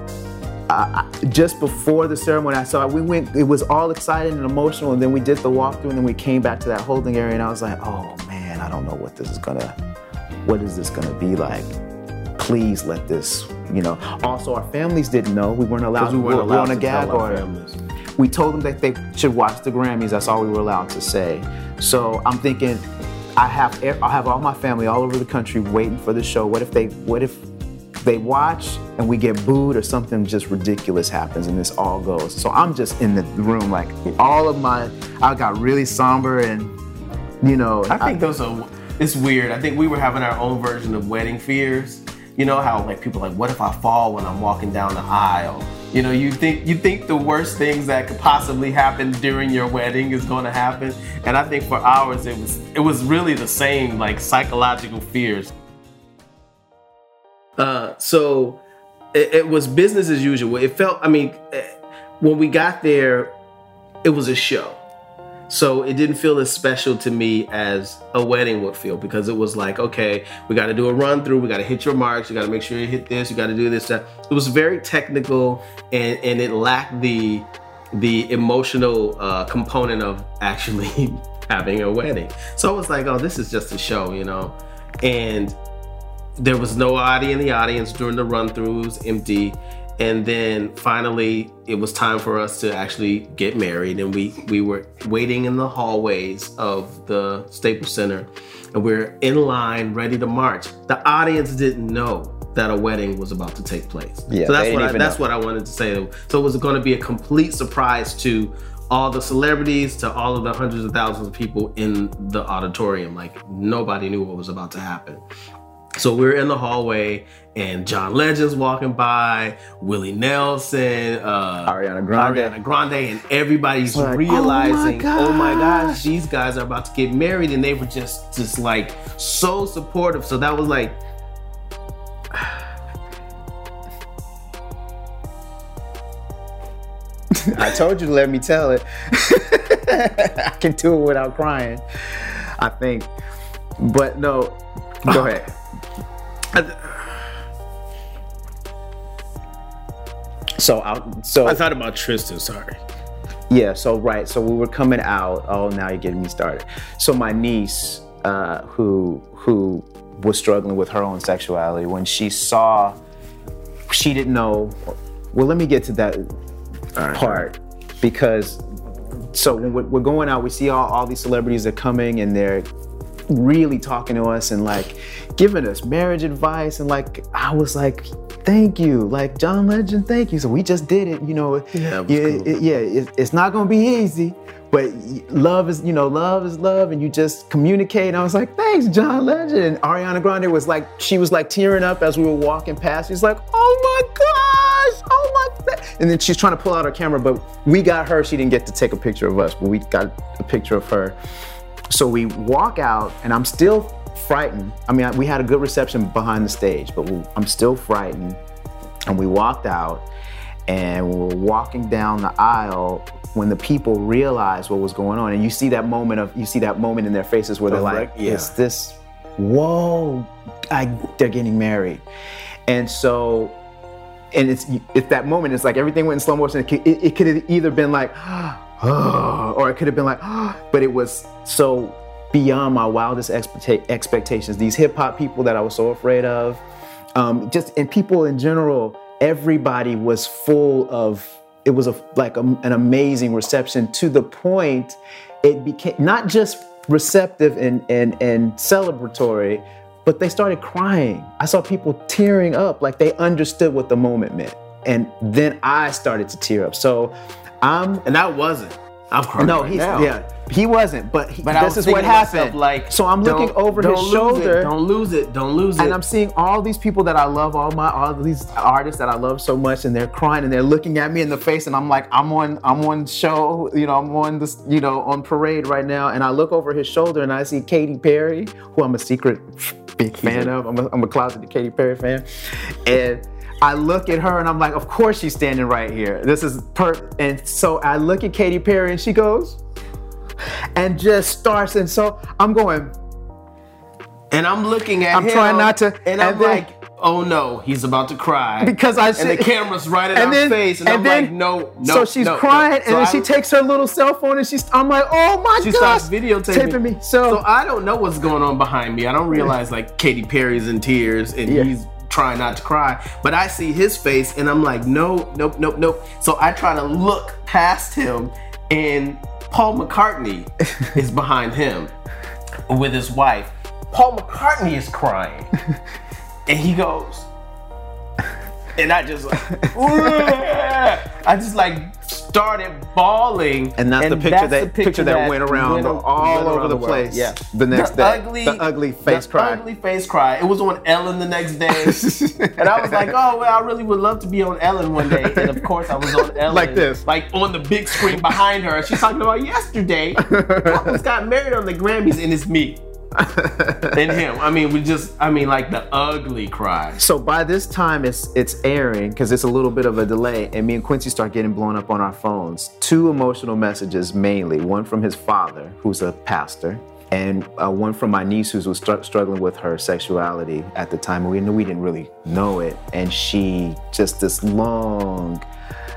I- just before the ceremony, I saw we went. It was all exciting and emotional, and then we did the walkthrough, and then we came back to that holding area, and I was like, "Oh man, I don't know what this is gonna, what is this gonna be like? Please let this, you know." Also, our families didn't know. We weren't allowed. We weren't we're allowed on a to gag tell our order. families. We told them that they should watch the Grammys. That's all we were allowed to say. So I'm thinking, I have I have all my family all over the country waiting for the show. What if they What if they watch and we get booed or something just ridiculous happens and this all goes? So I'm just in the room like all of my I got really somber and you know I think those are. It's weird. I think we were having our own version of wedding fears. You know how like people are like, what if I fall when I'm walking down the aisle? You know, you think you think the worst things that could possibly happen during your wedding is going to happen, and I think for ours it was it was really the same like psychological fears. Uh, so it, it was business as usual. It felt. I mean, eh, when we got there, it was a show. So it didn't feel as special to me as a wedding would feel because it was like, okay, we got to do a run through, we got to hit your marks, you got to make sure you hit this, you got to do this, that. It was very technical and and it lacked the the emotional uh, component of actually *laughs* having a wedding. So it was like, oh, this is just a show, you know, and there was nobody in the audience during the run through, it was empty. And then finally, it was time for us to actually get married, and we we were waiting in the hallways of the Staples Center, and we are in line, ready to march. The audience didn't know that a wedding was about to take place. Yeah, so that's what I, that's know. what I wanted to say. So it was going to be a complete surprise to all the celebrities to all of the hundreds of thousands of people in the auditorium. Like nobody knew what was about to happen. So we're in the hallway, and John Legend's walking by, Willie Nelson, uh, Ariana Grande. Ariana Grande, and everybody's Like, realizing, "Oh oh my my, gosh. gosh." these guys are about to get married, and they were just, just like so supportive. So that was like, *sighs* I told you to let me tell it. *laughs* I can do it without crying. I think. But no, go ahead. So I so I thought about Tristan. Sorry. Yeah, so right, so we were coming out. Oh, now you're getting me started. So my niece, uh, who who was struggling with her own sexuality, when she saw, she didn't know. Well, let me get to that part because so when we're, we're going out, we see all, all these celebrities are coming and they're really talking to us and like giving us marriage advice and like I was like, thank you, like John Legend, thank you. So we just did it, you know. Yeah, it was yeah, cool. it- yeah, it- it's not gonna be easy, but love is, you know, love is love, and you just communicate. And I was like, thanks, John Legend. And Ariana Grande was like, she was like tearing up as we were walking past. She's like, oh my gosh, oh my god. And then she's trying to pull out her camera, but we got her. She didn't get to take a picture of us, but we got a picture of her. So we walk out, and I'm still frightened. I mean, we had a good reception behind the stage, but we, I'm still frightened. And we walked out, and we are walking down the aisle when the people realized what was going on. And you see that moment of, you see that moment in their faces where they're like, yeah. "It's this, whoa, I, they're getting married." And so and it's it's that moment. It's like everything went in slow motion. It, could- it, it could have either been like, *gasps* or it could have been like, *gasps* but it was so beyond my wildest expecta- expectations. These hip hop people that I was so afraid of, um, just and people in general, everybody was full of. It was a like a, an amazing reception to the point it became not just receptive and and and celebratory, but they started crying. I saw people tearing up like they understood what the moment meant. And then I started to tear up. So I'm And that wasn't. I'm crying. no, right he's now. yeah, he wasn't, but, he, But this is what thinking myself, happened. Like, so I'm looking don't- over don't his lose shoulder It, don't lose it. Don't lose it. and I'm seeing all these people that I love, all my all these artists that I love so much, and they're crying and they're looking at me in the face, and I'm like, I'm on, I'm on show, you know, I'm on this, you know, on parade right now, and I look over his shoulder and I see Katy Perry, who I'm a secret big fan of. I'm a, I'm a closeted Katy Perry fan, and. I look at her and I'm like, of course she's standing right here. This is per and so I look at Katy Perry and she goes and just starts and so I'm going, and I'm looking at I'm him. trying not to- And and I'm then- like, oh no, he's about to cry. because I and the camera's right at and our then- face, and, and I'm then- like, no, no. so she's no, crying, no. and then I- she takes her little cell phone and she's. I'm like, oh my god, She gosh, starts videotaping taping me. So, So I don't know what's going on behind me. I don't realize like Katy Perry's in tears and Yeah. he's trying not to cry. But I see his face and I'm like, no, nope, nope, nope. So I try to look past him and Paul McCartney *laughs* is behind him with his wife. Paul McCartney is crying. *laughs* and he goes, and I just like, *laughs* I just like started bawling. and that's the picture that's that the picture that, went around went all went over around the world. place. Yeah. the next the day, ugly, the ugly face the cry. ugly face cry. It was on Ellen the next day, *laughs* and I was like, "Oh well, I really would love to be on Ellen one day." And of course, I was on *laughs* Ellen, Like this. like on the big screen behind her. She's talking about yesterday. Couples got married on the Grammys, and it's me and him. I mean, we just, I mean, like the ugly cry. So by this time it's it's airing because it's a little bit of a delay, and me and Quincy start getting blown up on our phones. Two emotional messages mainly. One from his father, who's a pastor, and uh, one from my niece who was str- struggling with her sexuality at the time. We knew we didn't really know it, and she just this long.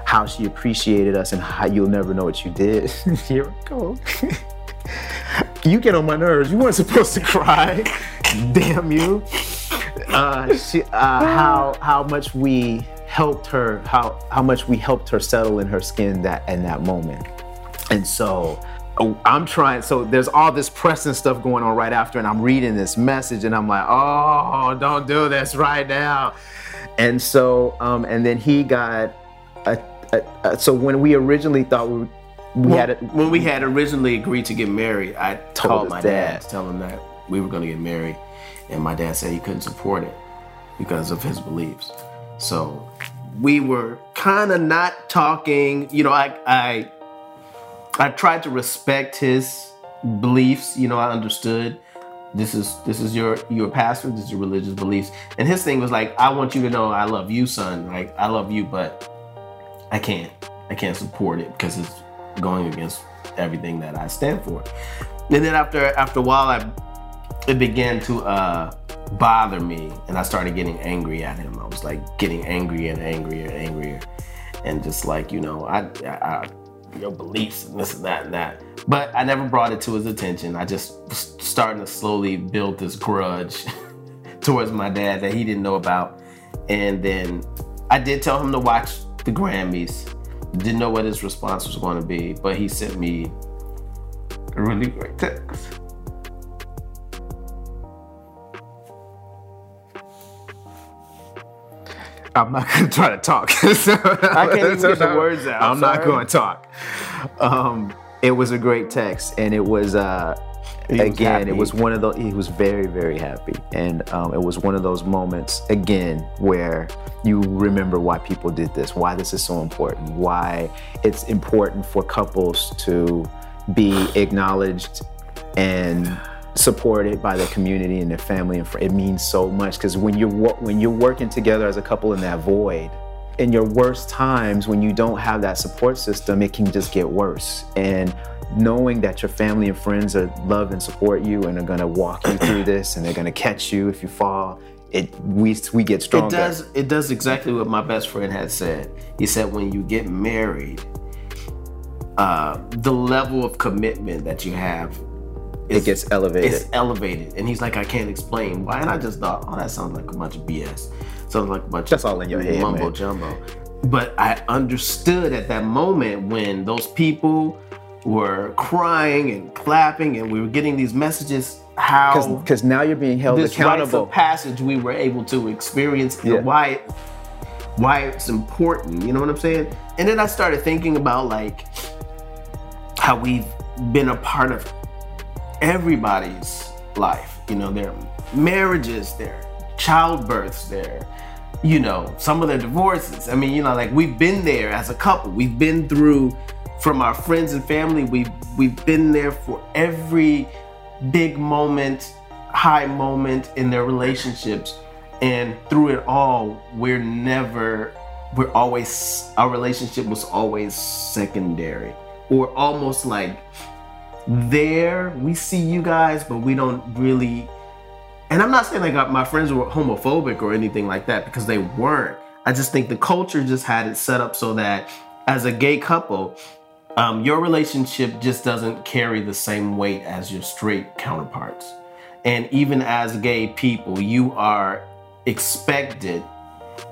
How she appreciated us and how you'll never know what you did. *laughs* Here we go. *laughs* you get on my nerves. You weren't supposed to cry. *laughs* Damn you. Uh, she, uh, how how much we helped her, how how much we helped her settle in her skin that in that moment. And so oh, I'm trying. So there's all this press and stuff going on right after, and I'm reading this message, and I'm like, oh, don't do this right now. And so, um, and then he got a, a, a so when we originally thought we we had it. when we had originally agreed to get married, I Told called my dad. dad to tell him that we were going to get married, and my dad said he couldn't support it because of his beliefs. So we were kind of not talking. You know, I I I tried to respect his beliefs. You know, I understood this is this is your your pastor. This is your religious beliefs, and his thing was like, I want you to know I love you, son. Like I love you, but I can't. I can't support it because it's going against everything that I stand for. And then after after a while, I it began to uh, bother me, and I started getting angry at him. I was like getting angrier and angrier and angrier, and just like you know, I, I, I your beliefs and this and that and that. But I never brought it to his attention. I just starting to slowly build this grudge *laughs* towards my dad that he didn't know about. And then I did tell him to watch the Grammys. Didn't know what his response was going to be, but he sent me a really great text. I'm not gonna try to talk. *laughs* I can't even get the words out. I'm not going to talk. Um, it was a great text, and it was uh, was again, happy. it was one of those. He was very, very happy, and um, it was one of those moments again where you remember why people did this, why this is so important, why it's important for couples to be acknowledged and supported by their community and their family and fr- it means so much because when you're when you're working together as a couple in that void in your worst times when you don't have that support system it can just get worse and knowing that your family and friends are love and support you and are going to walk you through this and they're going to catch you if you fall it we we get stronger It does. It does exactly what my best friend had said. He said when you get married, uh, the level of commitment that you have, it gets elevated it's elevated. And he's like, I can't explain why. And I just thought, oh, that sounds like a bunch of BS. Sounds like a bunch That's of all in your head, mumbo man. jumbo. But I understood at that moment when those people were crying and clapping, and we were getting these messages. How because now you're being held this rites accountable of passage we were able to experience and Yeah. why it, why it's important you know what i'm saying and then i started thinking about like how we've been a part of everybody's life you know their marriages their childbirths their you know some of their divorces i mean you know like we've been there as a couple we've been through from our friends and family we've we've been there for every big moment high moment in their relationships. And through it all we're never we're always our relationship was always secondary or almost like there. We see you guys but we don't really and i'm not saying like uh, my friends were homophobic or anything like that because they weren't. I just think the culture just had it set up so that as a gay couple um, your relationship just doesn't carry the same weight as your straight counterparts. And even as gay people you are expected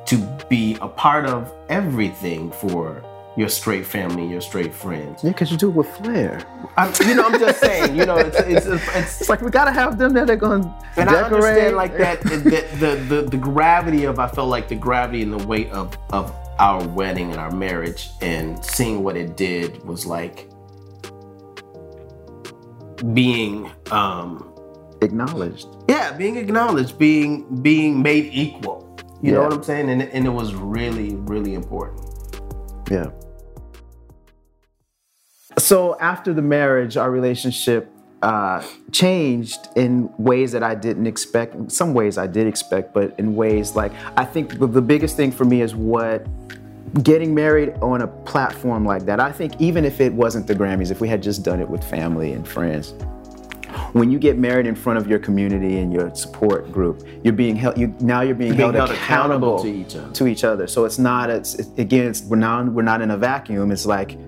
to be a part of everything for your straight family your straight friends. Yeah because you do it with flair. I'm, you know i'm just *laughs* saying you know it's it's, it's, it's like we gotta have them that are going to and decorate I understand like that, that the, the the gravity of I felt like the gravity and the weight of of our wedding and our marriage and seeing what it did was like being um acknowledged. Yeah being acknowledged being being made equal. You know what i'm saying? And, and it was really really important. Yeah. So after the marriage, our relationship uh, changed in ways that I didn't expect. In some ways I did expect, but in ways like I think the, the biggest thing for me is what getting married on a platform like that. I think even if it wasn't the Grammys, if we had just done it with family and friends, when you get married in front of your community and your support group, you're being held. You now you're being, being held, held accountable accountable, to each other. to each other. So it's not. It's it- again. It's we're not. We're not in a vacuum. It's like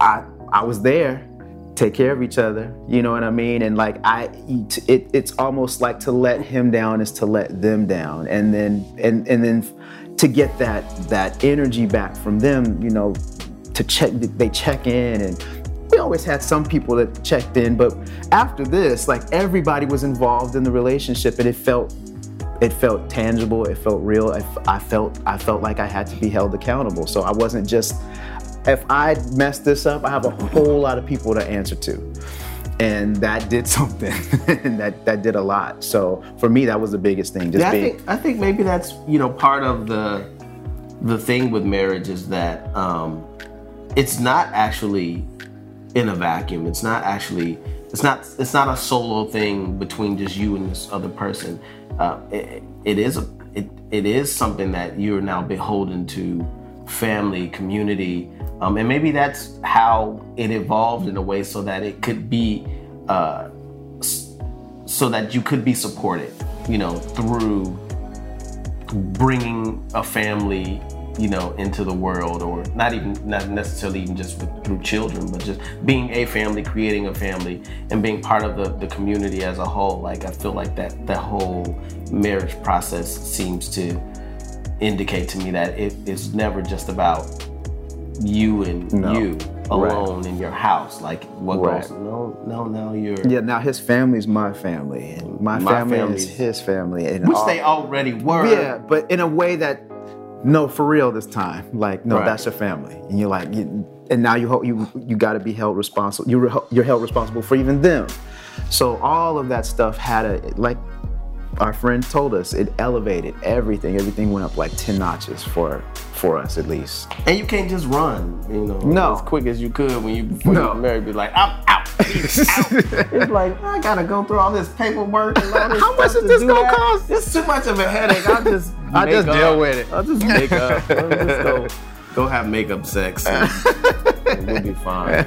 I I was there. Take care of each other. You know what I mean? And like I, it, it's almost like to let him down is to let them down, and then and and then to get that that energy back from them. You know, to check they check in and we always had some people that checked in but after this like everybody was involved in the relationship and it felt it felt tangible it felt real I, I felt i felt like i had to be held accountable so i wasn't just if I mess this up, I have a whole lot of people to answer to. And that did *laughs* something. and that that did a lot. So for me, that was the biggest thing. Just Yeah, I being think I think maybe that's you know part of the the thing with marriage is that um, it's not actually in a vacuum. It's not actually it's not it's not a solo thing between just you and this other person. Uh, it, it is a it, it is something that you're now beholden to family, community, um, and maybe that's how it evolved in a way so that it could be. Uh, so that you could be supported, you know, through bringing a family, you know, into the world, or not even not necessarily even just with, through children, but just being a family, creating a family, and being part of the, the community as a whole. Like I feel like that that whole marriage process seems to indicate to me that it is never just about you and No. you alone in your house. Like what Right. goes no no no you're yeah, now his family's my family, and my, My family family's- is his family, and which all- they already were. Yeah, but in a way that no, for real this time. Like no, Right. that's your family, and you're like, you, and now you you you got to be held responsible. You're you're held responsible for even them. So all of that stuff had a like. Our friend told us it elevated everything. Everything went up like ten notches for for us at least. And you can't just run, you know, No. as quick as you could when you before No. you married. Be like, I'm out. *laughs* Out. it's like I gotta go through all this paperwork and all this How much is this gonna that. cost? It's too much of a headache. I'll just *laughs* I'll just up. deal with it. I'll just make up. *laughs* I'll just go go have makeup sex. And, and we'll be fine.